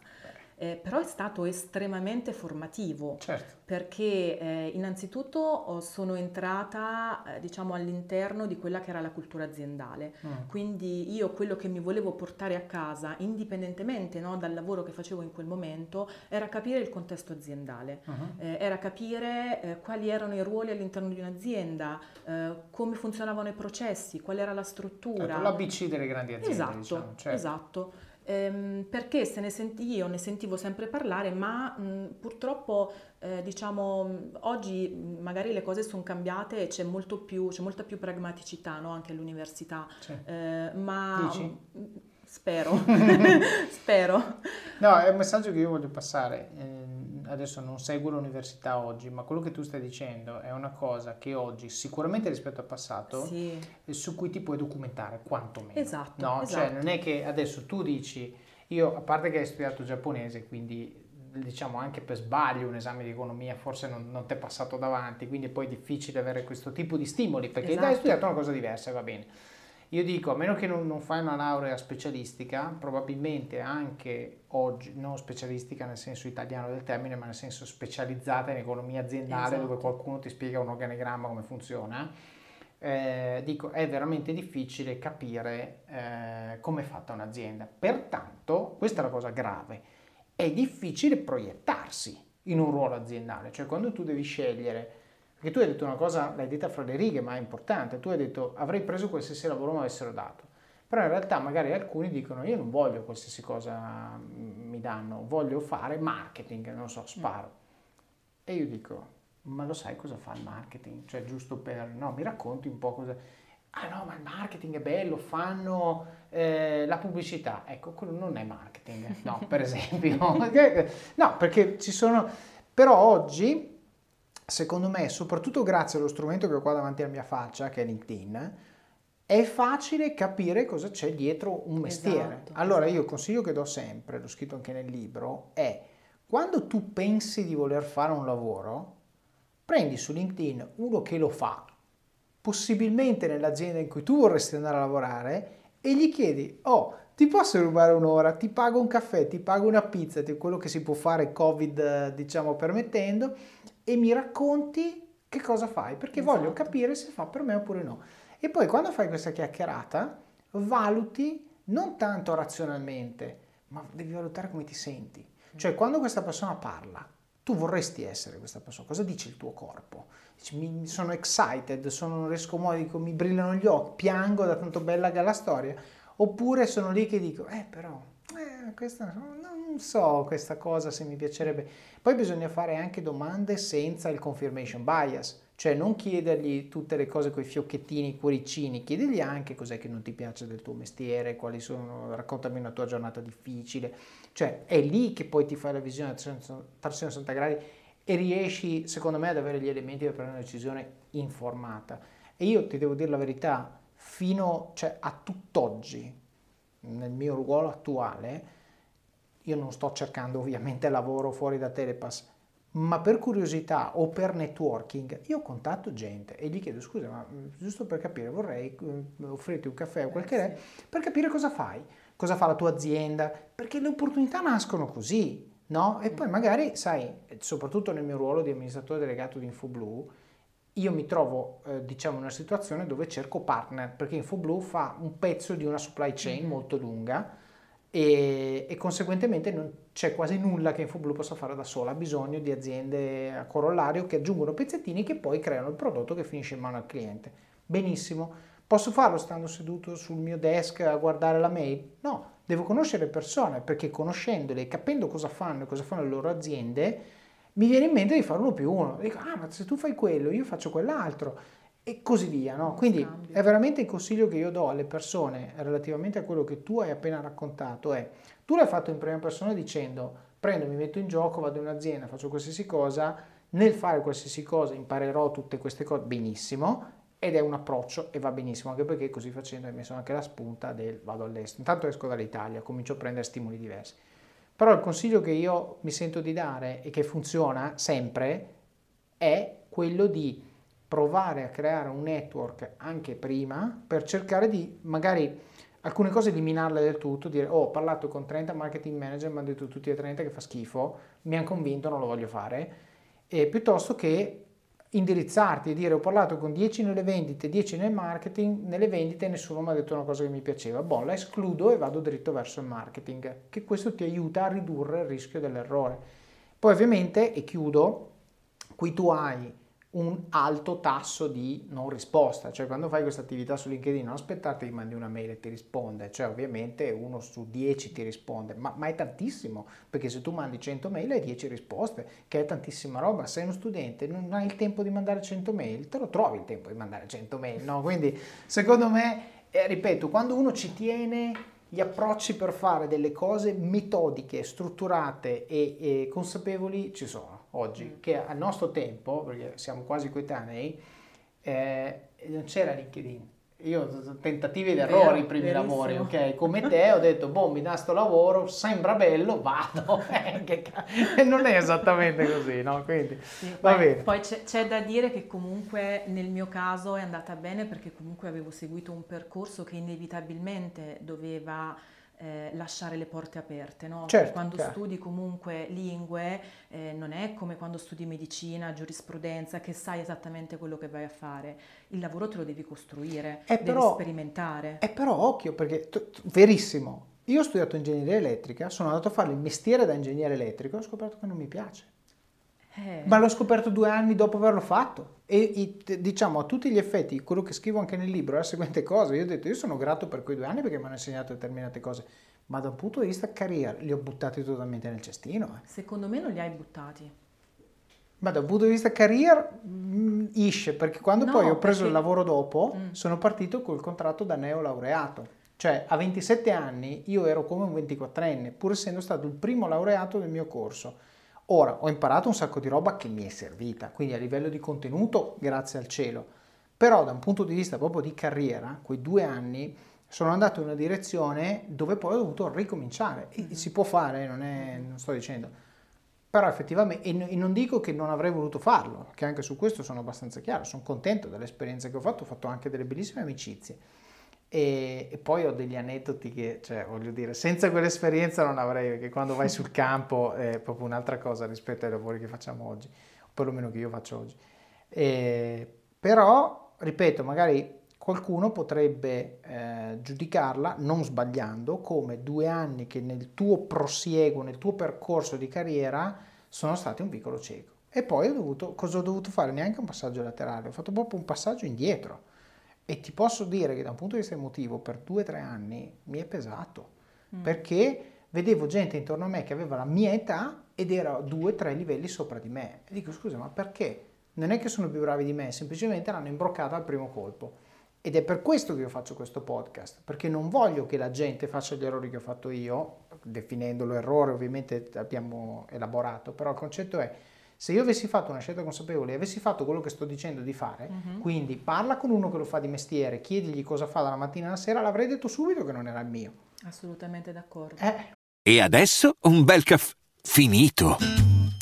Eh, però è stato estremamente formativo certo. perché eh, innanzitutto sono entrata eh, diciamo all'interno di quella che era la cultura aziendale mm. quindi io quello che mi volevo portare a casa indipendentemente no, dal lavoro che facevo in quel momento era capire il contesto aziendale uh-huh. era capire eh, quali erano i ruoli all'interno di un'azienda eh, come funzionavano i processi qual era la struttura ecco, l'ABC delle grandi aziende esatto, diciamo. certo. esatto ehm, perché se ne senti, io ne sentivo sempre parlare, ma mh, purtroppo eh, diciamo oggi magari le cose sono cambiate e c'è, molto più, c'è molta più pragmaticità no? anche all'università, eh, ma Dici? Spero, (laughs) spero. No, è un messaggio che io voglio passare. Eh, adesso non seguo l'università oggi, ma quello che tu stai dicendo è una cosa che oggi, sicuramente rispetto al passato, sì. su cui ti puoi documentare quantomeno. Esatto. No, cioè, esatto. cioè non è che adesso tu dici, io a parte che hai studiato giapponese, quindi diciamo anche per sbaglio un esame di economia forse non, non ti è passato davanti, quindi è poi difficile avere questo tipo di stimoli, perché esatto. hai studiato una cosa diversa e va bene. Io dico, a meno che non, non, fai una laurea specialistica, probabilmente anche oggi, non specialistica nel senso italiano del termine, ma nel senso specializzata in economia aziendale, esatto. dove qualcuno ti spiega un organigramma come funziona, eh, dico, è veramente difficile capire eh, come è fatta un'azienda. Pertanto, questa è la cosa grave, è difficile proiettarsi in un ruolo aziendale, cioè quando tu devi scegliere perché tu hai detto una cosa, l'hai detta fra le righe, ma è importante. Tu hai detto avrei preso qualsiasi lavoro mi avessero dato. Però in realtà magari alcuni dicono io non voglio qualsiasi cosa mi danno, voglio fare marketing, non so, sparo. E io dico, ma lo sai cosa fa il marketing? Cioè giusto per, no, mi racconti un po' cosa... Ah no, ma il marketing è bello, fanno eh, la pubblicità. Ecco, quello non è marketing, no, per esempio. (laughs) (laughs) no, perché ci sono... Però oggi secondo me, soprattutto grazie allo strumento che ho qua davanti alla mia faccia, che è LinkedIn, è facile capire cosa c'è dietro un mestiere. Esatto, allora esatto. io il consiglio che do sempre, l'ho scritto anche nel libro, è quando tu pensi di voler fare un lavoro, prendi su LinkedIn uno che lo fa, possibilmente nell'azienda in cui tu vorresti andare a lavorare, e gli chiedi, oh, ti posso rubare un'ora, ti pago un caffè, ti pago una pizza, quello che si può fare Covid, diciamo, permettendo, e mi racconti che cosa fai, perché esatto. voglio capire se fa per me oppure no. E poi quando fai questa chiacchierata, valuti non tanto razionalmente, ma devi valutare come ti senti. Cioè, quando questa persona parla, tu vorresti essere questa persona, cosa dice il tuo corpo? Dici, mi, sono excited, sono, non riesco a muovere, mi brillano gli occhi, piango da tanto bella che è la storia, oppure sono lì che dico, eh però, eh, questa, so questa cosa se mi piacerebbe. Poi bisogna fare anche domande senza il confirmation bias, cioè non chiedergli tutte le cose con i fiocchettini, i cuoricini, chiedergli anche cos'è che non ti piace del tuo mestiere, quali sono, raccontami una tua giornata difficile, cioè è lì che poi ti fai la visione a 360 gradi e riesci secondo me ad avere gli elementi per prendere una decisione informata. E io ti devo dire la verità, fino cioè, a tutt'oggi, nel mio ruolo attuale, io non sto cercando ovviamente lavoro fuori da Telepass, ma per curiosità o per networking io contatto gente e gli chiedo scusa ma mm, giusto per capire vorrei mm, offrirti un caffè o quel che è per capire cosa fai, cosa fa la tua azienda, perché le opportunità nascono così, no? E poi magari sai, soprattutto nel mio ruolo di amministratore delegato di InfoBlue, io mi trovo eh, diciamo in una situazione dove cerco partner perché InfoBlue fa un pezzo di una supply chain molto lunga e, e, conseguentemente non c'è quasi nulla che InfoBlue possa fare da sola, ha bisogno di aziende a corollario che aggiungono pezzettini che poi creano il prodotto che finisce in mano al cliente. Benissimo, posso farlo stando seduto sul mio desk a guardare la mail? No, devo conoscere persone perché conoscendole e capendo cosa fanno e cosa fanno le loro aziende, mi viene in mente di fare uno più uno. Dico, ah, ma se tu fai quello, io faccio quell'altro. E così via. No? Quindi scambio. è veramente il consiglio che io do alle persone relativamente a quello che tu hai appena raccontato è, tu l'hai fatto in prima persona dicendo prendo, mi metto in gioco, vado in un'azienda, faccio qualsiasi cosa, nel fare qualsiasi cosa imparerò tutte queste cose benissimo ed è un approccio e va benissimo anche perché così facendo hai messo anche la spunta del vado all'estero. Intanto esco dall'Italia, comincio a prendere stimoli diversi. Però il consiglio che io mi sento di dare e che funziona sempre è quello di provare a creare un network anche prima per cercare di magari alcune cose eliminarle del tutto, dire oh ho parlato con 30 marketing manager, mi hanno detto tutti e 30 che fa schifo, mi hanno convinto, non lo voglio fare, e piuttosto che indirizzarti e dire ho parlato con 10 nelle vendite, 10 nel marketing, nelle vendite nessuno mi ha detto una cosa che mi piaceva, boh la escludo e vado dritto verso il marketing, che questo ti aiuta a ridurre il rischio dell'errore. Poi ovviamente, e chiudo, qui tu hai un alto tasso di non risposta, cioè quando fai questa attività su LinkedIn non aspettate che mandi una mail e ti risponde, cioè ovviamente uno su 10 ti risponde, ma, ma, è tantissimo, perché se tu mandi 100 mail hai 10 risposte, che è tantissima roba, sei uno studente, non hai il tempo di mandare 100 mail, te lo trovi il tempo di mandare 100 mail, no? Quindi secondo me, eh, ripeto, quando uno ci tiene gli approcci per fare delle cose metodiche, strutturate e, e consapevoli ci sono oggi, mm. che al nostro tempo, perché siamo quasi coetanei, eh, non c'era LinkedIn. Io tentativi ed errori i primi lavori, ok? Come te ho detto, boh, mi dà sto lavoro, sembra bello, vado. (laughs) e non è esattamente così, no? Quindi, sì, va bene. Poi c'è, c'è, da dire che comunque nel mio caso è andata bene perché comunque avevo seguito un percorso che inevitabilmente doveva eh, lasciare le porte aperte, no? certo, quando chiaro. studi comunque lingue eh, non è come quando studi medicina, giurisprudenza, che sai esattamente quello che vai a fare, il lavoro te lo devi costruire, è devi però, sperimentare. È però occhio, perché t- t- verissimo, io ho studiato ingegneria elettrica, sono andato a fare il mestiere da ingegnere elettrico e ho scoperto che non mi piace. Eh. Ma l'ho scoperto due anni dopo averlo fatto. E, diciamo a tutti gli effetti, quello che scrivo anche nel libro è la seguente cosa. Io ho detto, io sono grato per quei due anni perché mi hanno insegnato determinate cose, ma da un punto di vista carriera li ho buttati totalmente nel cestino. Eh. Secondo me non li hai buttati. Ma da un punto di vista carriera, mh, isce, perché quando no, poi ho preso perché... il lavoro dopo, mm. sono partito col contratto da neolaureato. Cioè, a 27 anni io ero come un 24enne, pur essendo stato il primo laureato del mio corso Ora, ho imparato un sacco di roba che mi è servita, quindi a livello di contenuto, grazie al cielo. Però da un punto di vista proprio di carriera, quei due anni sono andato in una direzione dove poi ho dovuto ricominciare. E mm-hmm. si può fare, non, è, non, sto dicendo. Però effettivamente, e non dico che non avrei voluto farlo, che anche su questo sono abbastanza chiaro, sono contento dell'esperienza che ho fatto, ho fatto anche delle bellissime amicizie e, e, poi ho degli aneddoti che, cioè, voglio dire, senza quell'esperienza non avrei, perché quando vai sul campo è proprio un'altra cosa rispetto ai lavori che facciamo oggi, o perlomeno che io faccio oggi. E, però, ripeto, magari qualcuno potrebbe eh, giudicarla, non sbagliando, come due anni che nel tuo prosieguo, nel tuo percorso di carriera sono stati un piccolo cieco. E poi ho dovuto, cosa ho dovuto fare? Neanche un passaggio laterale, ho fatto proprio un passaggio indietro e ti posso dire che da un punto di vista emotivo per due o tre anni mi è pesato, mm. perché vedevo gente intorno a me che aveva la mia età ed era due o tre livelli sopra di me. E dico scusa, ma perché? Non è che sono più bravi di me, semplicemente l'hanno imbroccata al primo colpo. Ed è per questo che io faccio questo podcast, perché non voglio che la gente faccia gli errori che ho fatto io, definendolo errore ovviamente abbiamo elaborato, però il concetto è se io avessi fatto una scelta consapevole e avessi fatto quello che sto dicendo di fare, uh-huh. quindi parla con uno che lo fa di mestiere, chiedigli cosa fa dalla mattina alla sera, l'avrei detto subito che non era il mio. Assolutamente d'accordo. Eh. E adesso un bel caffè finito.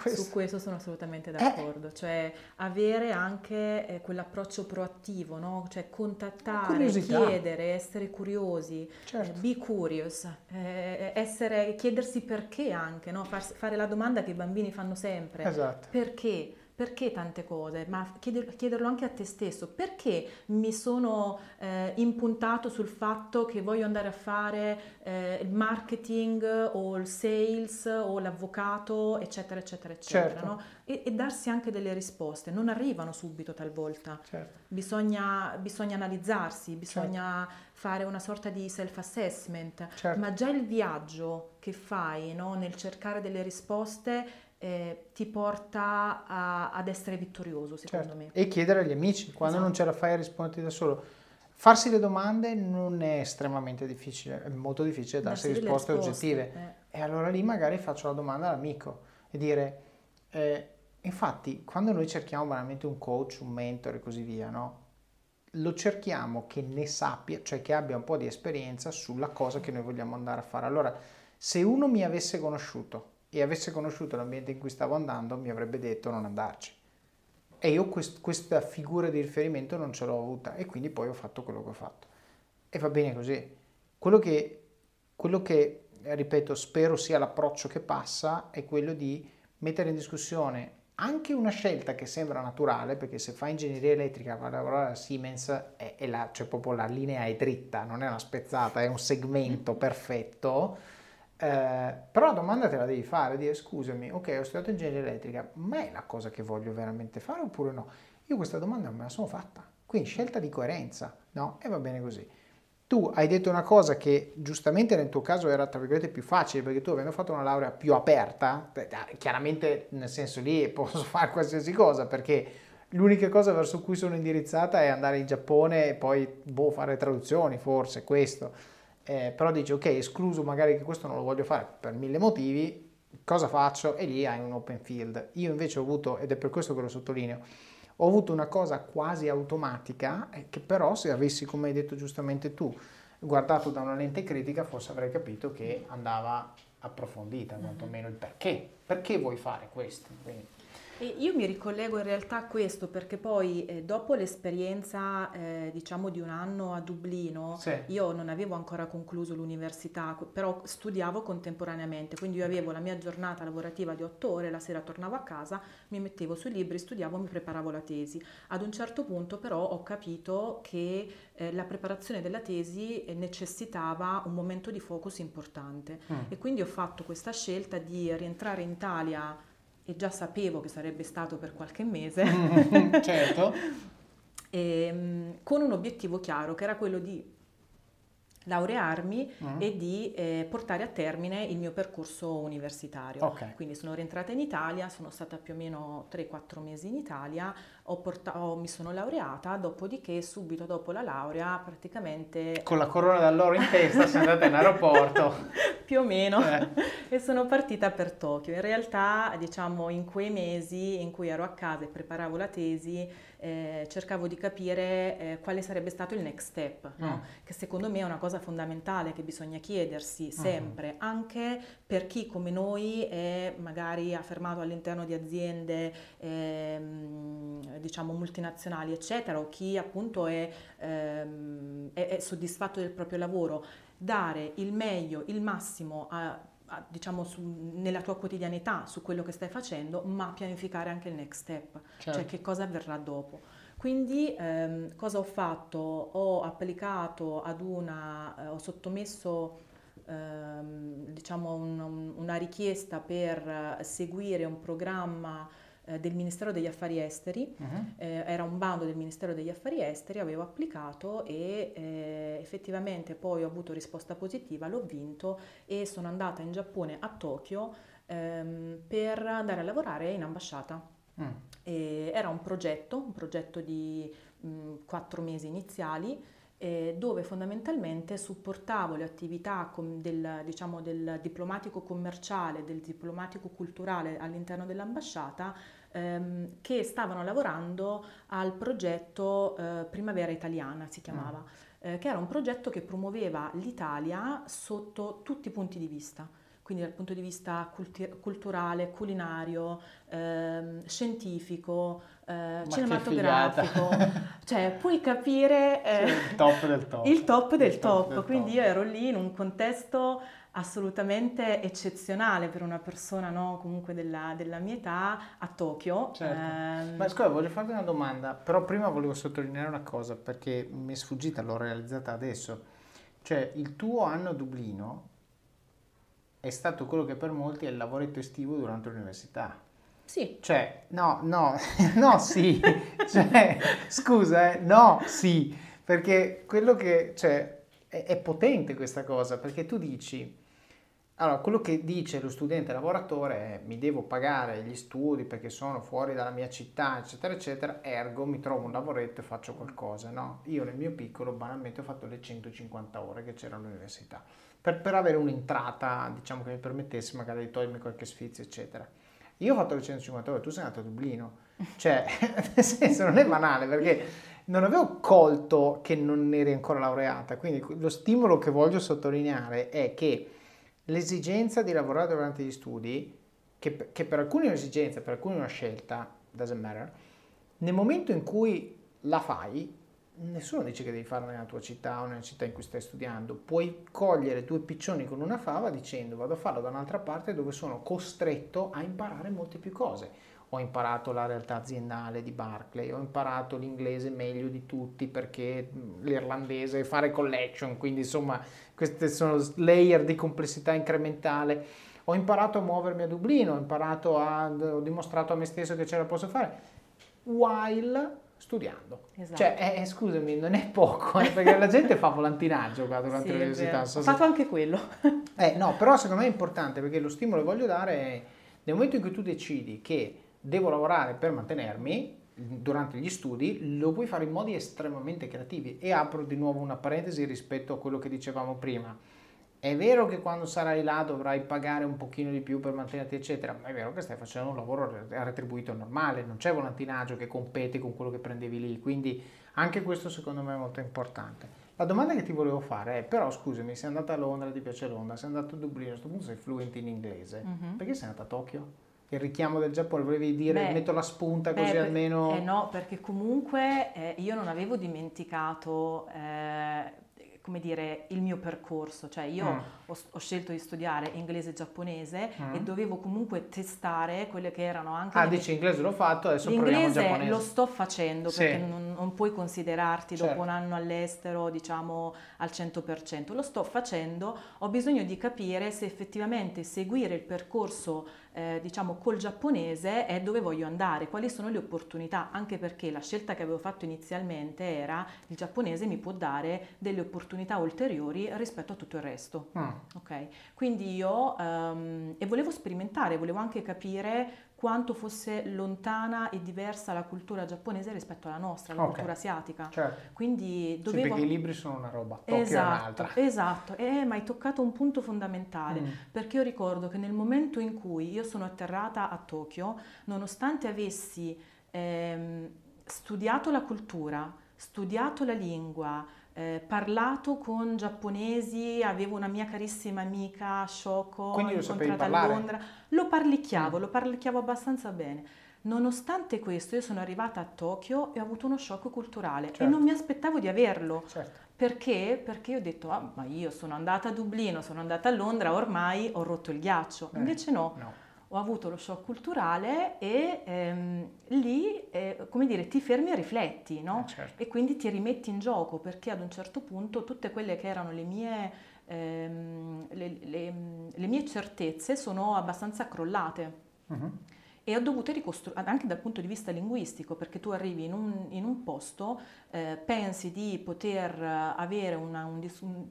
Questo. Su questo sono assolutamente eh. d'accordo, eh. cioè avere anche eh, quell'approccio proattivo, no? cioè contattare, chiedere, essere curiosi, eh, certo. be curious, eh, essere, chiedersi perché anche, no? Far, fare la domanda che i bambini fanno sempre, esatto. perché? Perché tante cose, ma chiederlo anche a te stesso, perché mi sono eh, impuntato sul fatto che voglio andare a fare eh, il marketing o il sales o l'avvocato, eccetera, eccetera, eccetera, certo. no? e, e, darsi anche delle risposte, non arrivano subito talvolta, certo. bisogna, bisogna, analizzarsi, bisogna certo. fare una sorta di self-assessment, certo. ma già il viaggio che fai no? nel cercare delle risposte eh, ti porta a, ad essere vittorioso, secondo certo. me. E chiedere agli amici, quando esatto. non ce la fai a risponderti da solo. Farsi le domande non è estremamente difficile, è molto difficile darsi, darsi risposte, risposte, oggettive. Eh. E allora lì magari faccio la domanda all'amico e dire, eh, infatti quando noi cerchiamo banalmente un coach, un mentore e così via, no? lo cerchiamo che ne sappia, cioè che abbia un po' di esperienza sulla cosa che noi vogliamo andare a fare. Allora, se uno mi avesse conosciuto e avesse conosciuto l'ambiente in cui stavo andando, mi avrebbe detto non andarci. E io quest- questa figura di riferimento non ce l'ho avuta e quindi poi ho fatto quello che ho fatto. E va bene così. Quello che, quello che ripeto, spero sia l'approccio che passa è quello di mettere in discussione anche una scelta che sembra naturale, perché se fai ingegneria elettrica vai a lavorare a Siemens, è, è la, cioè proprio la linea è dritta, non è una spezzata, è un segmento perfetto eh, però la domanda te la devi fare, dire scusami, ok ho studiato ingegneria elettrica, ma è la cosa che voglio veramente fare oppure no? Io questa domanda non me la sono fatta, quindi scelta di coerenza, no? E va bene così. Tu hai detto una cosa che giustamente nel tuo caso era tra virgolette più facile perché tu avendo fatto una laurea più aperta, chiaramente nel senso lì (laughs) posso fare qualsiasi cosa perché l'unica cosa verso cui sono indirizzata è andare in Giappone e poi boh, fare traduzioni, forse questo eh, però dici ok, escluso magari che questo non lo voglio fare per mille motivi, cosa faccio? E lì hai un open field. Io invece ho avuto, ed è per questo che lo sottolineo, ho avuto una cosa quasi automatica eh, che però se avessi, come hai detto giustamente tu, guardato da una lente critica, forse avrei capito che andava approfondita, quantomeno il perché. Perché vuoi fare questo? Quindi, e io mi ricollego in realtà a questo perché poi eh, dopo l'esperienza eh, diciamo di un anno a Dublino, sì. io non avevo ancora concluso l'università, però studiavo contemporaneamente, quindi io avevo la mia giornata lavorativa di otto ore, la sera tornavo a casa, mi mettevo sui libri, studiavo, mi preparavo la tesi. Ad un certo punto però ho capito che eh, la preparazione della tesi eh, necessitava un momento di focus importante mm. e quindi ho fatto questa scelta di rientrare in Italia e già sapevo che sarebbe stato per qualche mese. (laughs) certo. e, ehm, con un obiettivo chiaro che era quello di laurearmi mm. e di eh, portare a termine il mio percorso universitario. Okay. Quindi sono rientrata in Italia, sono stata più o meno 3-4 mesi in Italia, ho porta- ho, mi sono laureata, dopodiché subito dopo la laurea praticamente... Con la corona d'alloro in testa sei andata in aeroporto. (laughs) più o meno, eh. e sono partita per Tokyo. In realtà diciamo in quei mesi in cui ero a casa e preparavo la tesi, eh, cercavo di capire eh, quale sarebbe stato il next step, no? mm. che secondo me è una cosa fondamentale che bisogna chiedersi mm. sempre, mm. anche per chi come noi è magari affermato all'interno di aziende ehm, diciamo multinazionali eccetera o chi appunto è, ehm, è, è soddisfatto del proprio lavoro, dare il meglio, il massimo a diciamo su, nella tua quotidianità su quello che stai facendo, ma pianificare anche il next step, cioè certo. cioè che cosa avverrà dopo. Quindi ehm, cosa ho fatto? Ho applicato ad una, eh, ho sottomesso ehm, diciamo un, una richiesta per seguire un programma eh, del Ministero degli Affari Esteri, uh-huh. eh, era un bando del Ministero degli Affari Esteri, avevo applicato e eh, effettivamente poi ho avuto risposta positiva, l'ho vinto e sono andata in Giappone a Tokyo ehm, per andare a lavorare in ambasciata. Mm. era un progetto, un progetto di mh, quattro mesi iniziali eh, dove fondamentalmente supportavo le attività del, diciamo, del diplomatico commerciale, del diplomatico culturale all'interno dell'ambasciata ehm, che stavano lavorando al progetto eh, Primavera Italiana, si chiamava, mm. eh, che era un progetto che promuoveva l'Italia sotto tutti i punti di vista quindi dal punto di vista culti- culturale, culinario, ehm, scientifico, eh, cinematografico, cioè puoi capire eh, il top del top. Il top del il top, top del quindi top. io ero lì in un contesto assolutamente eccezionale per una persona no, comunque della, della, mia età a Tokyo. Certo. Eh, Ma scusa, voglio farti una domanda, però prima volevo sottolineare una cosa perché mi è sfuggita, l'ho realizzata adesso. Cioè, il tuo anno a Dublino è stato quello che per molti è il lavoretto estivo durante l'università. Sì. Cioè, no, no, (laughs) no, sì. cioè, scusa, eh, no, sì. Perché quello che, cioè, è, è potente questa cosa, perché tu dici, allora, quello che dice lo studente lavoratore è mi devo pagare gli studi perché sono fuori dalla mia città, eccetera, eccetera, ergo mi trovo un lavoretto e faccio qualcosa, no? Io nel mio piccolo banalmente ho fatto le 150 ore che c'era all'università, per, per avere un'entrata, diciamo, che mi permettesse magari di togliermi qualche sfizio, eccetera. Io ho fatto le 150 ore, tu sei andato a Dublino, cioè, (laughs) nel senso non è banale perché non avevo colto che non eri ancora laureata, quindi lo stimolo che voglio sottolineare è che l'esigenza di lavorare durante gli studi, che, che per alcuni è un'esigenza, per alcuni è una scelta, doesn't matter, nel momento in cui la fai, nessuno dice che devi farla nella tua città o nella città in cui stai studiando, puoi cogliere due piccioni con una fava dicendo vado a farlo da un'altra parte dove sono costretto a imparare molte più cose. Ho imparato la realtà aziendale di Barclay, ho imparato l'inglese meglio di tutti perché l'irlandese fare collection, quindi insomma queste sono layer di complessità incrementale. Ho imparato a muovermi a Dublino, ho imparato a, ho dimostrato a me stesso che ce la posso fare, while studiando. Esatto. Cioè, eh, scusami, non è poco, eh, perché la gente fa volantinaggio qua durante sì, l'università. So Ho fatto anche quello. eh, no, però secondo me è importante perché lo stimolo che voglio dare è nel momento in cui tu decidi che devo lavorare per mantenermi, durante gli studi lo puoi fare in modi estremamente creativi e apro di nuovo una parentesi rispetto a quello che dicevamo prima. È vero che quando sarai là dovrai pagare un pochino di più per mantenerti, eccetera, ma è vero che stai facendo un lavoro retribuito normale, non c'è volantinaggio che compete con quello che prendevi lì, quindi anche questo secondo me è molto importante. La domanda che ti volevo fare è, però scusami, sei andata a Londra, ti piace Londra, sei andato a Dublino, a questo punto sei fluente in inglese, mm-hmm. perché sei andata a Tokyo? Il richiamo del Giappone, volevi dire beh, metto la spunta così beh, almeno... Eh no, perché comunque eh, io non avevo dimenticato eh, come dire, il mio percorso, cioè io mm. ho, ho, scelto di studiare inglese e giapponese mm. e dovevo comunque testare quelle che erano anche... Ah, dici inglese l'ho fatto, adesso proviamo il giapponese. lo sto facendo sì. perché non, non, puoi considerarti certo. dopo un anno all'estero, diciamo, al 100%. Lo sto facendo, ho bisogno di capire se effettivamente seguire il percorso eh, diciamo col giapponese è dove voglio andare, quali sono le opportunità, anche perché la scelta che avevo fatto inizialmente era il giapponese mi può dare delle opportunità ulteriori rispetto a tutto il resto. Mm. Ok, quindi io um, e volevo sperimentare, volevo anche capire quanto fosse lontana e diversa la cultura giapponese rispetto alla nostra, la okay. cultura asiatica. Certo. Quindi dovevo... Sì, perché i libri sono una roba, Tokyo esatto, è un'altra. Esatto, eh, ma hai toccato un punto fondamentale, mm. perché io ricordo che nel momento in cui io sono atterrata a Tokyo, nonostante avessi ehm, studiato la cultura, studiato la lingua, eh, parlato con giapponesi, avevo una mia carissima amica, Shoko, Quindi incontrata a Londra, lo parlicchiavo, mm. lo parlicchiavo abbastanza bene. Nonostante questo io sono arrivata a Tokyo e ho avuto uno shock culturale certo. e non mi aspettavo di averlo. Certo. Perché? Perché ho detto, ah, ma io sono andata a Dublino, sono andata a Londra, ormai ho rotto il ghiaccio. Eh, Invece no. no ho avuto lo shock culturale e ehm, lì, eh, come dire, ti fermi e rifletti, no? Eh, certo. E quindi ti rimetti in gioco perché ad un certo punto tutte quelle che erano le mie, ehm, le, le, le mie certezze sono abbastanza crollate. Uh-huh e ho dovuto ricostruire anche dal punto di vista linguistico perché tu arrivi in un, in un posto, eh, pensi di poter avere una, un,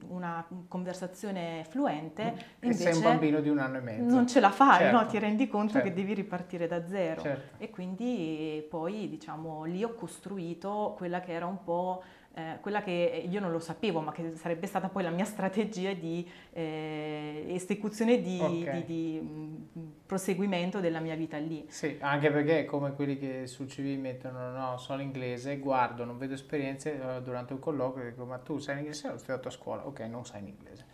una conversazione fluente e invece sei un bambino di un anno e mezzo. Non ce la fai, certo. no? ti rendi conto certo. che devi ripartire da zero certo. e quindi poi diciamo lì ho costruito quella che era un po' eh, quella che io non lo sapevo, ma che sarebbe stata poi la mia strategia di eh, esecuzione di, okay. di, di mm, proseguimento della mia vita lì. Sì, anche perché come quelli che sul CV mettono no, sono inglese, guardo, non vedo esperienze uh, durante un colloquio, dico ma tu sai in inglese o hai studiato a scuola? Ok, non sai in inglese.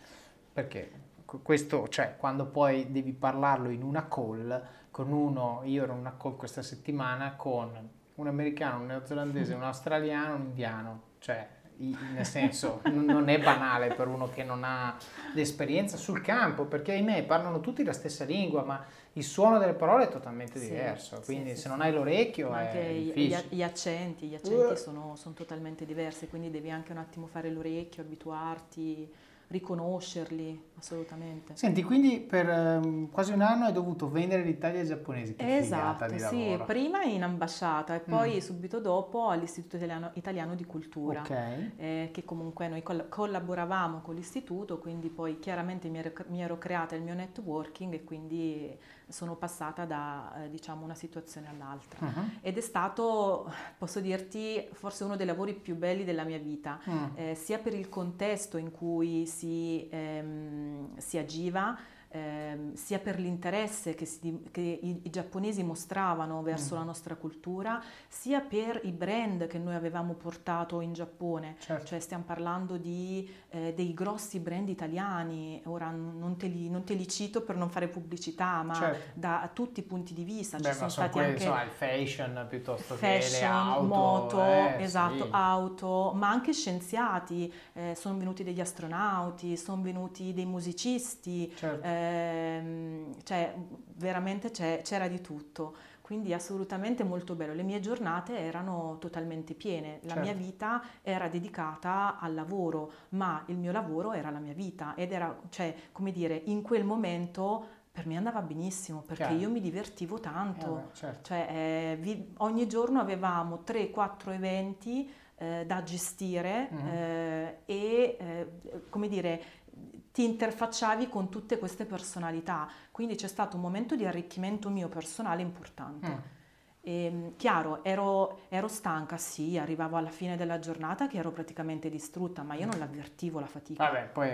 Perché? questo, cioè, quando poi devi parlarlo in una call con uno, io ero in una call questa settimana con un americano, un neozelandese, un (laughs) australiano, un indiano, cioè nel senso (laughs) non è banale per uno che non ha l'esperienza sul campo perché ahimè parlano tutti la stessa lingua ma il suono delle parole è totalmente sì, diverso. quindi sì, se sì, non hai l'orecchio ma anche gli, gli, accenti gli accenti uh. sono, sono, totalmente diversi quindi devi anche un attimo fare l'orecchio abituarti riconoscerli assolutamente. Senti, quindi per um, quasi un anno hai dovuto vendere l'Italia ai giapponesi. Che esatto, di sì, lavoro. prima in ambasciata e poi mm. subito dopo all'Istituto Italiano, Italiano di Cultura, okay. eh, che comunque noi coll- collaboravamo con l'istituto, quindi poi chiaramente mi ero, mi ero creata il mio networking e quindi sono passata da eh, diciamo una situazione all'altra uh-huh. ed è stato, posso dirti, forse uno dei lavori più belli della mia vita, uh-huh. eh, sia per il contesto in cui si, ehm, si agiva, eh, sia per l'interesse che, si, che i, i, giapponesi mostravano verso mm. la nostra cultura, sia per i brand che noi avevamo portato in Giappone. Certo. Cioè stiamo parlando di, eh, dei grossi brand italiani, ora non te, li, non te, li, cito per non fare pubblicità, ma certo. da tutti i punti di vista. Beh, Ci sono stati quelli, anche insomma, il fashion piuttosto fashion, che le auto. moto, eh, esatto, sì. auto, ma anche scienziati, eh, sono venuti degli astronauti, sono venuti dei musicisti. Certo eh, ehm, cioè veramente c'era di tutto, quindi assolutamente molto bello. Le mie giornate erano totalmente piene, la certo. mia vita era dedicata al lavoro, ma il mio lavoro era la mia vita ed era, cioè, come dire, in quel momento per me andava benissimo perché Chiaro. io mi divertivo tanto. Eh beh, certo. cioè, eh, vi, ogni giorno avevamo 3-4 eventi eh, da gestire mm-hmm. e, eh, come dire, ti interfacciavi con tutte queste personalità, quindi c'è stato un momento di arricchimento mio personale importante. Mm. E, ehm, chiaro, ero, ero, stanca, sì, arrivavo alla fine della giornata che ero praticamente distrutta, ma io non l'avvertivo la fatica. Vabbè, poi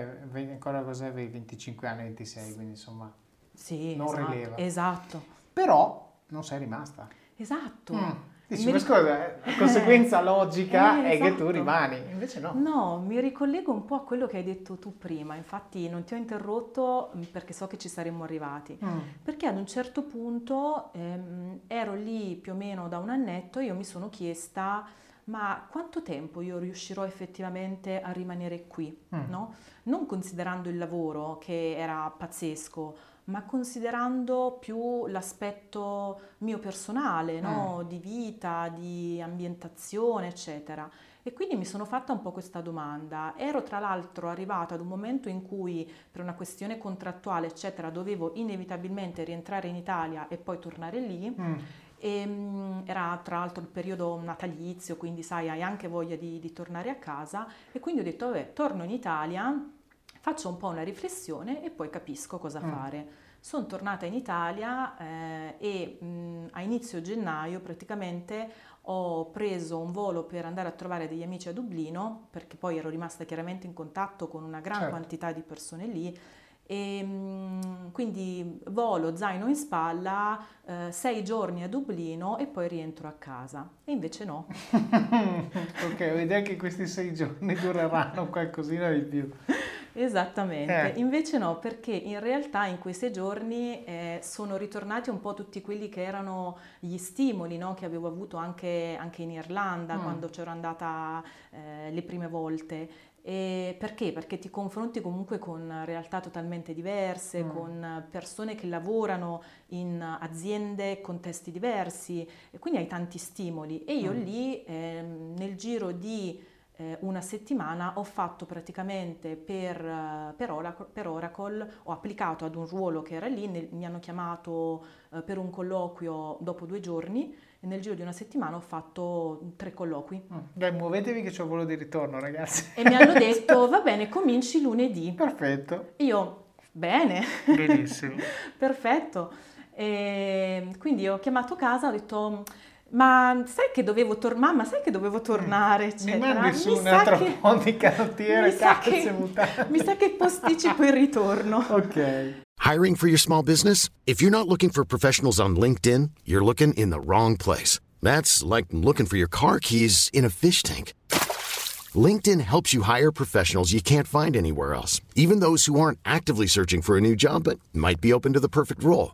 ancora cos'è, avevi 25 anni, 26, quindi insomma sì, non esatto, rileva. Esatto. Però non sei rimasta. Esatto. Mm. Dici, ma scusa, la conseguenza (laughs) logica eh, è esatto. che tu esatto. rimani, invece no. No, mi ricollego un po' a quello che hai detto tu prima, infatti non ti ho interrotto mm, perché so che ci saremmo arrivati, mm. perché ad un certo punto ehm, ero lì più o meno da un annetto e io mi sono chiesta ma quanto tempo io riuscirò effettivamente a rimanere qui, mm. no? Non considerando il lavoro che era pazzesco, ma considerando più l'aspetto mio personale, no? mm. di vita, di ambientazione, eccetera. E quindi mi sono fatta un po' questa domanda. Ero tra l'altro arrivata ad un momento in cui per una questione contrattuale, eccetera, dovevo inevitabilmente rientrare in Italia e poi tornare lì. Mm. E, um, era tra l'altro il periodo natalizio, quindi sai, hai anche voglia di, di tornare a casa. E quindi ho detto, vabbè, torno in Italia faccio un po' una riflessione e poi capisco cosa mm. fare. Sono tornata in Italia eh, e mh, a inizio gennaio praticamente ho preso un volo per andare a trovare degli amici a Dublino, perché poi ero rimasta chiaramente in contatto con una gran certo. quantità di persone lì. E, mh, quindi volo, zaino in spalla, eh, sei giorni a Dublino e poi rientro a casa. E invece no. (laughs) ok, vedi che questi sei giorni dureranno qualcosina di più. (laughs) Esattamente, eh. invece no, perché in realtà in quei sei giorni eh, sono ritornati un po' tutti quelli che erano gli stimoli no? che avevo avuto anche, anche in Irlanda mm. quando c'ero andata eh, le prime volte. E perché? Perché ti confronti comunque con realtà totalmente diverse, mm. con persone che lavorano in aziende, contesti diversi, e quindi hai tanti stimoli. E io mm. lì ehm, nel giro di eh, una settimana ho fatto praticamente per, eh, per, Oracle, per, Oracle, ho applicato ad un ruolo che era lì, nel, mi hanno chiamato eh, per un colloquio dopo due giorni e nel giro di una settimana ho fatto tre colloqui. Mm. Dai, muovetevi che c'è un volo di ritorno ragazzi. E mi hanno (laughs) detto va bene, cominci lunedì. Perfetto. Io, bene. Benissimo. (laughs) Perfetto. E quindi ho chiamato casa, ho detto ma sai che dovevo tornare, mamma sai che dovevo mm. tornare, eccetera. Mi mandi su un altro che... di canottiere, cazzo mutante. Mi sa che posticipo il ritorno. (laughs) ok. Hiring for your small business? If you're not looking for professionals on LinkedIn, you're looking in the wrong place. That's like looking for your car keys in a fish tank. LinkedIn helps you hire professionals you can't find anywhere else, even those who aren't actively searching for a new job but might be open to the perfect role.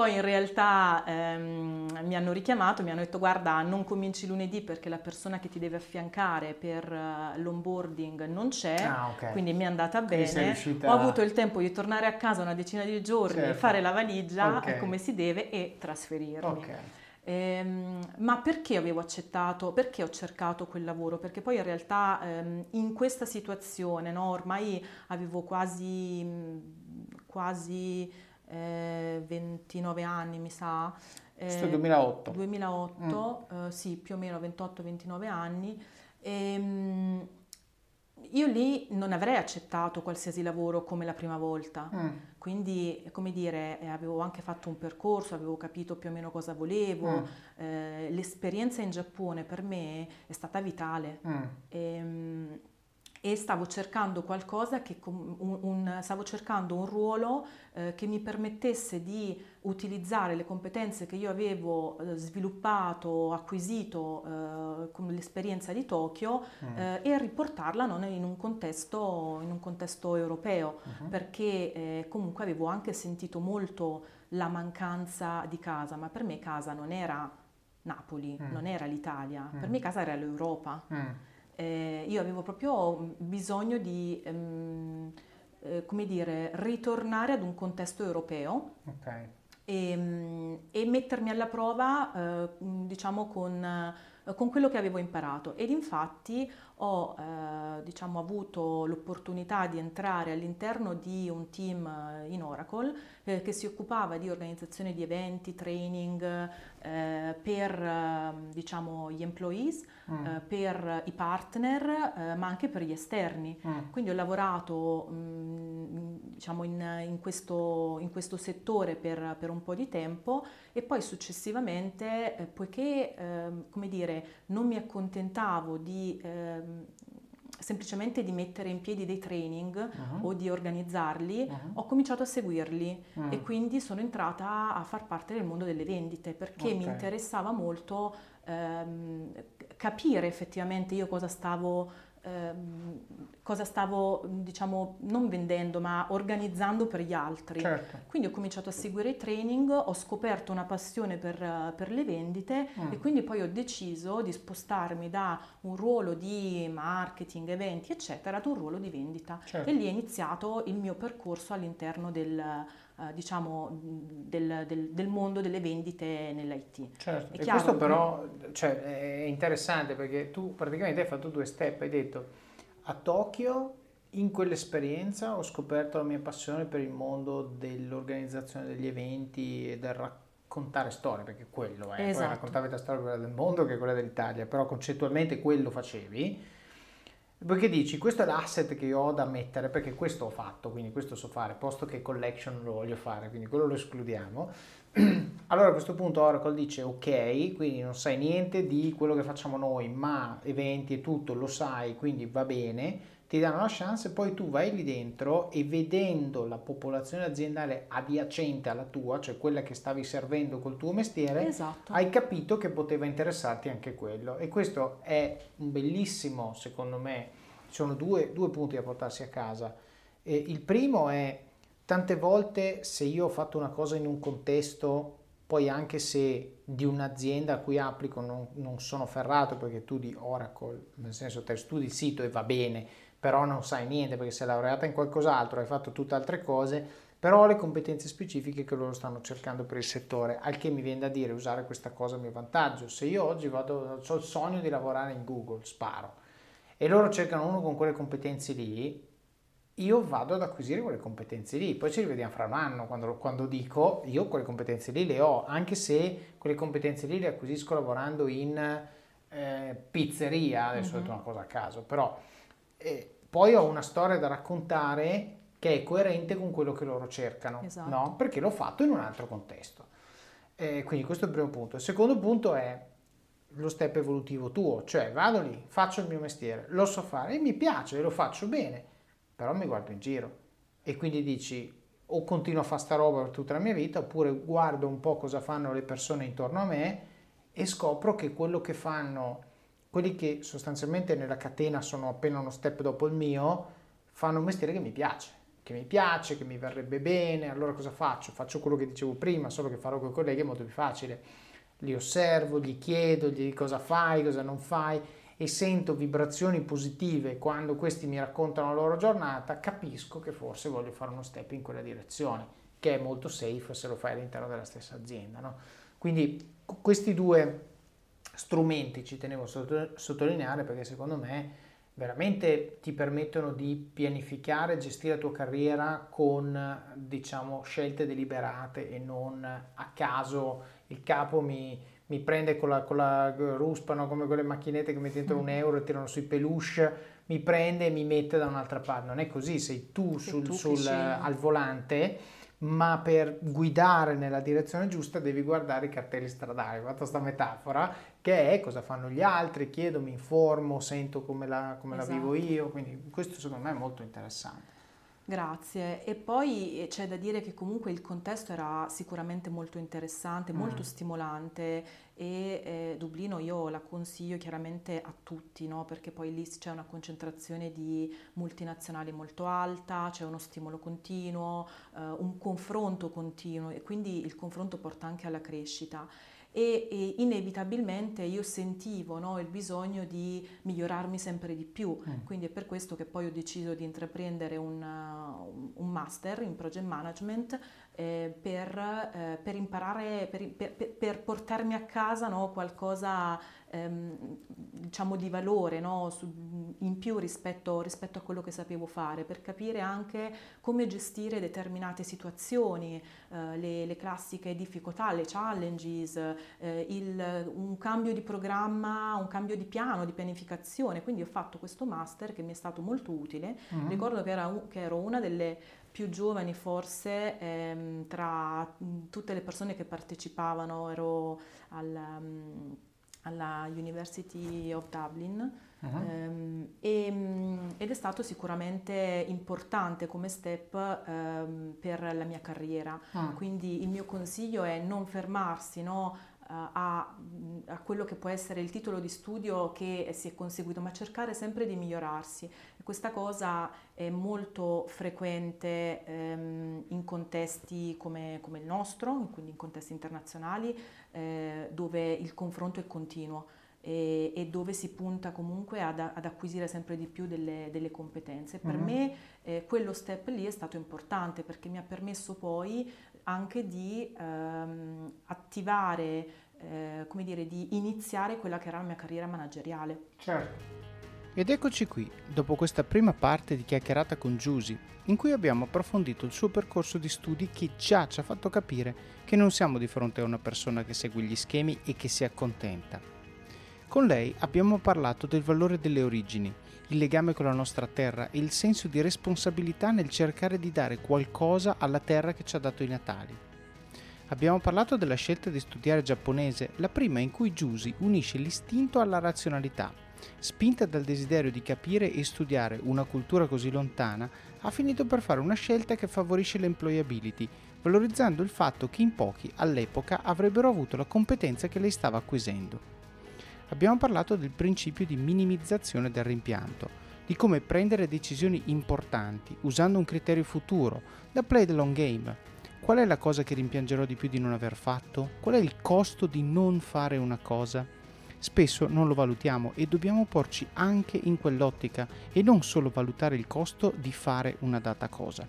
Poi in realtà ehm, mi hanno richiamato, mi hanno detto guarda non cominci lunedì perché la persona che ti deve affiancare per uh, l'onboarding non c'è, ah, okay. quindi mi è andata bene. Ho avuto il tempo di tornare a casa una decina di giorni, certo. fare la valigia okay. come si deve e trasferirmi. Okay. Ehm, ma perché avevo accettato, perché ho cercato quel lavoro? Perché poi in realtà ehm, in questa situazione, no, ormai avevo quasi, quasi eh, 29 anni mi sa. Eh, Questo è 2008. 2008, mm. eh, sì, più o meno 28-29 anni. E, ehm, io lì non avrei accettato qualsiasi lavoro come la prima volta, mm. quindi come dire, eh, avevo anche fatto un percorso, avevo capito più o meno cosa volevo, mm. eh, l'esperienza in Giappone per me è stata vitale. Mm. E, ehm, e stavo cercando qualcosa che un, un, stavo cercando un ruolo eh, che mi permettesse di utilizzare le competenze che io avevo eh, sviluppato, acquisito eh, con l'esperienza di Tokyo mm. Eh, e riportarla non in un contesto, in un contesto europeo, uh-huh. perché eh, comunque avevo anche sentito molto la mancanza di casa, ma per me casa non era Napoli, mm. non era l'Italia, mm. per me casa era l'Europa. Eh, io avevo proprio bisogno di, ehm, eh, come dire, ritornare ad un contesto europeo okay. e, ehm, e, mettermi alla prova, eh, diciamo, con, con, quello che avevo imparato. Ed infatti ho eh, diciamo, avuto l'opportunità di entrare all'interno di un team eh, in Oracle eh, che si occupava di organizzazione di eventi, training eh, per ehm, diciamo, gli employees, mm. Eh, per i partner, eh, ma anche per gli esterni. Mm. Quindi ho lavorato mh, mm, diciamo, in, in, questo, in, questo, settore per, per, un po' di tempo e poi successivamente, poiché ehm, come dire, non mi accontentavo di ehm, semplicemente di mettere in piedi dei training uh-huh. o di organizzarli, uh-huh. ho cominciato a seguirli uh-huh. e quindi sono entrata a far parte del mondo delle vendite perché okay. mi interessava molto ehm, capire effettivamente io cosa stavo Ehm, cosa stavo, diciamo, non vendendo, ma organizzando per gli altri. Certo. Quindi ho cominciato a seguire i training, ho scoperto una passione per, per le vendite mm. e quindi poi ho deciso di spostarmi da un ruolo di marketing, eventi, eccetera, ad un ruolo di vendita. Certo. E lì è iniziato il mio percorso all'interno del, Uh, diciamo, del, del, del, mondo delle vendite nell'IT. Certo, e questo però cioè, è interessante perché tu praticamente hai fatto due step, hai detto a Tokyo in quell'esperienza ho scoperto la mia passione per il mondo dell'organizzazione degli eventi e del raccontare storie, perché quello è, esatto. poi raccontavi la storia del mondo che è quella dell'Italia, però concettualmente quello facevi perché dici, questo è l'asset che io ho da mettere, perché questo ho fatto, quindi questo so fare, posto che collection lo voglio fare, quindi quello lo escludiamo. (clears throat) allora a questo punto Oracle dice ok, quindi non sai niente di quello che facciamo noi, ma eventi e tutto lo sai, quindi va bene, ti danno la chance poi tu vai lì dentro e vedendo la popolazione aziendale adiacente alla tua, cioè quella che stavi servendo col tuo mestiere, esatto. hai capito che poteva interessarti anche quello. E questo è un bellissimo, secondo me, ci sono due, due punti da portarsi a casa. E il primo è, tante volte se io ho fatto una cosa in un contesto poi anche se di un'azienda a cui applico non, non, sono ferrato perché tu di Oracle, nel senso te studi il sito e va bene, però non sai niente perché sei laureata in qualcos'altro, hai fatto tutte altre cose, però ho le competenze specifiche che loro stanno cercando per il settore, al che mi viene da dire usare questa cosa a mio vantaggio. Se io oggi vado, ho il sogno di lavorare in Google, sparo, e loro cercano uno con quelle competenze lì, io vado ad acquisire quelle competenze lì, poi ci rivediamo fra un anno quando, quando, dico io quelle competenze lì le ho, anche se quelle competenze lì le acquisisco lavorando in eh, pizzeria, adesso mm-hmm. ho detto una cosa a caso, però e poi ho una storia da raccontare che è coerente con quello che loro cercano, esatto. no? perché l'ho fatto in un altro contesto. Eh, quindi questo è il primo punto. Il secondo punto è lo step evolutivo tuo, cioè vado lì, faccio il mio mestiere, lo so fare e mi piace e lo faccio bene. però mi guardo in giro e quindi dici o continuo a fare sta roba per tutta la mia vita oppure guardo un po' cosa fanno le persone intorno a me e scopro che quello che fanno quelli che sostanzialmente nella catena sono appena uno step dopo il mio fanno un mestiere che mi piace che mi piace, che mi verrebbe bene, allora cosa faccio? Faccio quello che dicevo prima, solo che farò con i colleghi è molto più facile. Li osservo, gli chiedo gli cosa fai, cosa non fai e sento vibrazioni positive quando questi mi raccontano la loro giornata, capisco che forse voglio fare uno step in quella direzione, che è molto safe se lo fai all'interno della stessa azienda. No? Quindi questi due strumenti ci tenevo a sottolineare perché secondo me veramente ti permettono di pianificare, gestire la tua carriera con diciamo scelte deliberate e non a caso il capo mi, mi prende con la, con la ruspa, no? come quelle macchinette che metti dentro un (laughs) euro e tirano sui peluche, mi prende e mi mette da un'altra parte. Non è così, sei tu, sei sul, tu sul, al volante ma per guidare nella direzione giusta devi guardare i cartelli stradali. Fatto questa metafora che è cosa fanno gli altri, chiedo, mi informo, sento come la, come esatto. la vivo io, quindi questo secondo me è molto interessante. Grazie. E poi eh, c'è da dire che comunque il contesto era sicuramente molto interessante, molto mm. stimolante e eh, Dublino io la consiglio chiaramente a tutti, no? perché poi lì c'è una concentrazione di multinazionali molto alta, c'è uno stimolo continuo, eh, un confronto continuo e quindi il confronto porta anche alla crescita e, e inevitabilmente io sentivo no, il bisogno di migliorarmi sempre di più, mm. quindi è per questo che poi ho deciso di intraprendere un, un master in project management eh, per, eh, per, imparare, per, per, per, portarmi a casa no, qualcosa ehm, diciamo di valore no, su, in più rispetto, rispetto, a quello che sapevo fare, per capire anche come gestire determinate situazioni, eh, le, le, classiche difficoltà, le challenges, eh, il, un cambio di programma, un cambio di piano, di pianificazione. Quindi ho fatto questo master che mi è stato molto utile. Mm-hmm. Ricordo che, era, che ero una delle più giovani forse ehm, tra tutte le persone che partecipavano, ero al, um, alla University of Dublin uh-huh. ehm, e, ed è stato sicuramente importante come step ehm, per la mia carriera. Uh-huh. Quindi il mio consiglio è non fermarsi, no? A, a, quello che può essere il titolo di studio che si è conseguito, ma cercare sempre di migliorarsi. Questa cosa è molto frequente ehm, in contesti come, come, il nostro, quindi in contesti internazionali, eh, dove il confronto è continuo. E, e, dove si punta comunque ad, ad, acquisire sempre di più delle, delle competenze. Per mm-hmm. me eh, quello step lì è stato importante perché mi ha permesso poi anche di ehm, attivare, eh, come dire, di iniziare quella che era la mia carriera manageriale. Certo. Ed eccoci qui, dopo questa prima parte di chiacchierata con Giusy, in cui abbiamo approfondito il suo percorso di studi che già ci ha fatto capire che non siamo di fronte a una persona che segue gli schemi e che si accontenta. Con lei abbiamo parlato del valore delle origini, il legame con la nostra terra e il senso di responsabilità nel cercare di dare qualcosa alla terra che ci ha dato i natali. Abbiamo parlato della scelta di studiare giapponese, la prima in cui Giusy unisce l'istinto alla razionalità. Spinta dal desiderio di capire e studiare una cultura così lontana, ha finito per fare una scelta che favorisce l'employability, valorizzando il fatto che in pochi all'epoca avrebbero avuto la competenza che lei stava acquisendo abbiamo parlato del principio di minimizzazione del rimpianto, di come prendere decisioni importanti usando un criterio futuro, da play the long game. Qual è la cosa che rimpiangerò di più di non aver fatto? Qual è il costo di non fare una cosa? Spesso non lo valutiamo e dobbiamo porci anche in quell'ottica e non solo valutare il costo di fare una data cosa.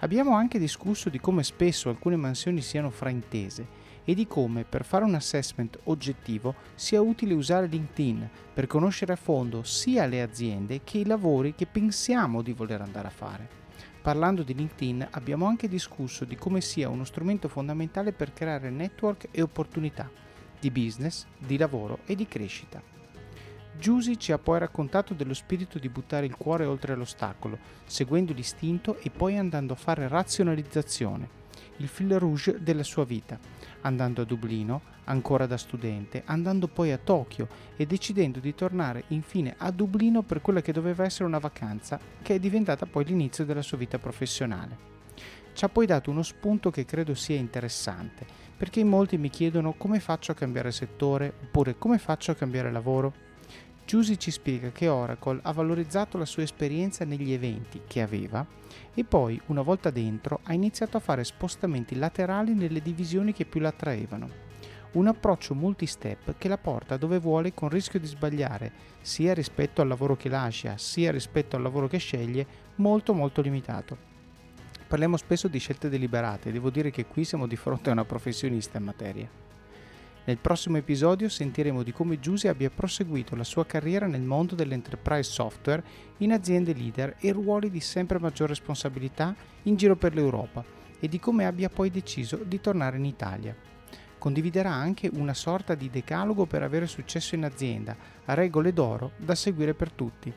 Abbiamo anche discusso di come spesso alcune mansioni siano fraintese e di come per fare un assessment oggettivo sia utile usare LinkedIn per conoscere a fondo sia le aziende che i lavori che pensiamo di voler andare a fare. Parlando di LinkedIn abbiamo anche discusso di come sia uno strumento fondamentale per creare network e opportunità di business, di lavoro e di crescita. Giusy ci ha poi raccontato dello spirito di buttare il cuore oltre l'ostacolo, seguendo l'istinto e poi andando a fare razionalizzazione il fil rouge della sua vita, andando a Dublino, ancora da studente, andando poi a Tokyo e decidendo di tornare infine a Dublino per quella che doveva essere una vacanza, che è diventata poi l'inizio della sua vita professionale. Ci ha poi dato uno spunto che credo sia interessante, perché in molti mi chiedono come faccio a cambiare settore oppure come faccio a cambiare lavoro. Giusy ci spiega che Oracle ha valorizzato la sua esperienza negli eventi che aveva e poi, una volta dentro, ha iniziato a fare spostamenti laterali nelle divisioni che più la attraevano. Un approccio multi-step che la porta dove vuole con rischio di sbagliare, sia rispetto al lavoro che lascia, sia rispetto al lavoro che sceglie, molto molto limitato. Parliamo spesso di scelte deliberate devo dire che qui siamo di fronte a una professionista in materia. Nel prossimo episodio sentiremo di come Giusy abbia proseguito la sua carriera nel mondo dell'enterprise software in aziende leader e ruoli di sempre maggior responsabilità in giro per l'Europa e di come abbia poi deciso di tornare in Italia. Condividerà anche una sorta di decalogo per avere successo in azienda, regole d'oro da seguire per tutti.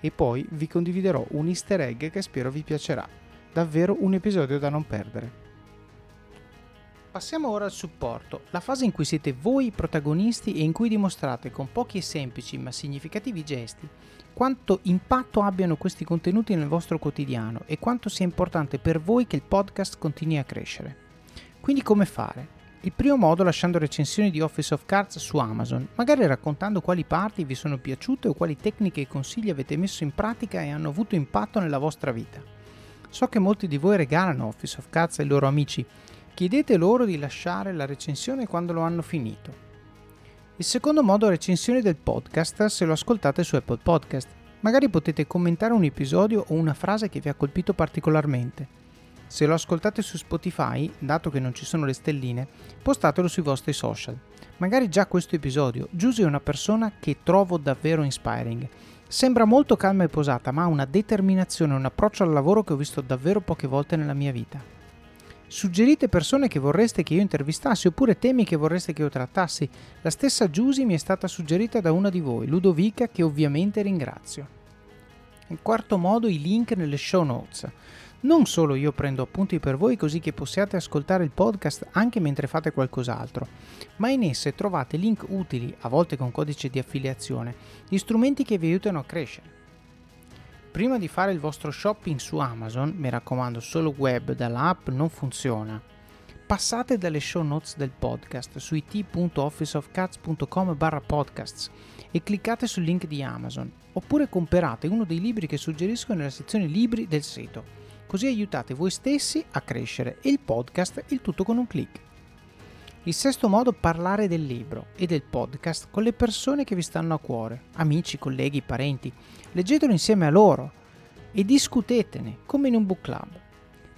E poi vi condividerò un easter egg che spero vi piacerà. Davvero un episodio da non perdere. Passiamo ora al supporto, la fase in cui siete voi i protagonisti e in cui dimostrate con pochi e semplici ma significativi gesti quanto impatto abbiano questi contenuti nel vostro quotidiano e quanto sia importante per voi che il podcast continui a crescere. Quindi come fare? Il primo modo lasciando recensioni di Office of Cards su Amazon, magari raccontando quali parti vi sono piaciute o quali tecniche e consigli avete messo in pratica e hanno avuto impatto nella vostra vita. So che molti di voi regalano Office of Cards ai loro amici. Chiedete loro di lasciare la recensione quando lo hanno finito. Il secondo modo è recensione del podcast se lo ascoltate su Apple Podcast. Magari potete commentare un episodio o una frase che vi ha colpito particolarmente. Se lo ascoltate su Spotify, dato che non ci sono le stelline, postatelo sui vostri social. Magari già questo episodio, Giusy è una persona che trovo davvero inspiring Sembra molto calma e posata, ma ha una determinazione e un approccio al lavoro che ho visto davvero poche volte nella mia vita. Suggerite persone che vorreste che io intervistassi oppure temi che vorreste che io trattassi. La stessa Giusy mi è stata suggerita da una di voi, Ludovica, che ovviamente ringrazio. In quarto modo i link nelle show notes. Non solo io prendo appunti per voi così che possiate ascoltare il podcast anche mentre fate qualcos'altro, ma in esse trovate link utili, a volte con codice di affiliazione, di strumenti che vi aiutano a crescere. Prima di fare il vostro shopping su Amazon, mi raccomando solo web dall'app non funziona, passate dalle show notes del podcast su it.officeofcats.com barra podcasts e cliccate sul link di Amazon, oppure comprate uno dei libri che suggerisco nella sezione libri del sito. Così aiutate voi stessi a crescere e il podcast il tutto con un clic. Il sesto modo parlare del libro e del podcast con le persone che vi stanno a cuore, amici, colleghi, parenti. Leggetelo insieme a loro e discutetene come in un book club.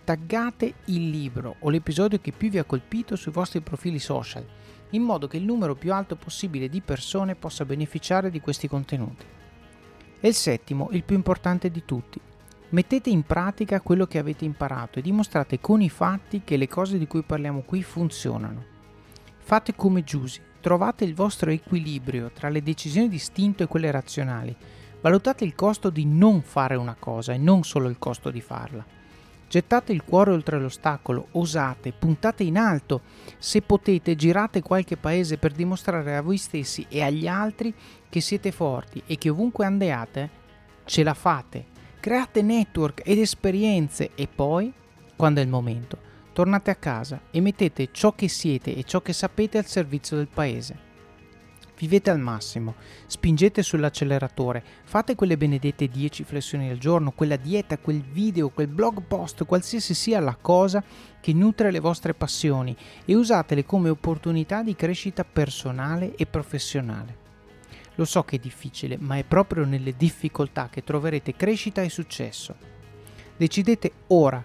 Taggate il libro o l'episodio che più vi ha colpito sui vostri profili social, in modo che il numero più alto possibile di persone possa beneficiare di questi contenuti. E il settimo, il più importante di tutti, Mettete in pratica quello che avete imparato e dimostrate con i fatti che le cose di cui parliamo qui funzionano. Fate come Giusy, trovate il vostro equilibrio tra le decisioni di istinto e quelle razionali. Valutate il costo di non fare una cosa e non solo il costo di farla. Gettate il cuore oltre l'ostacolo, osate, puntate in alto. Se potete, girate qualche paese per dimostrare a voi stessi e agli altri che siete forti e che ovunque andiate, ce la fate create network ed esperienze e poi, quando è il momento, tornate a casa e mettete ciò che siete e ciò che sapete al servizio del paese. Vivete al massimo, spingete sull'acceleratore, fate quelle benedette 10 flessioni al giorno, quella dieta, quel video, quel blog post, qualsiasi sia la cosa che nutre le vostre passioni e usatele come opportunità di crescita personale e professionale. Lo so che è difficile, ma è proprio nelle difficoltà che troverete crescita e successo. Decidete ora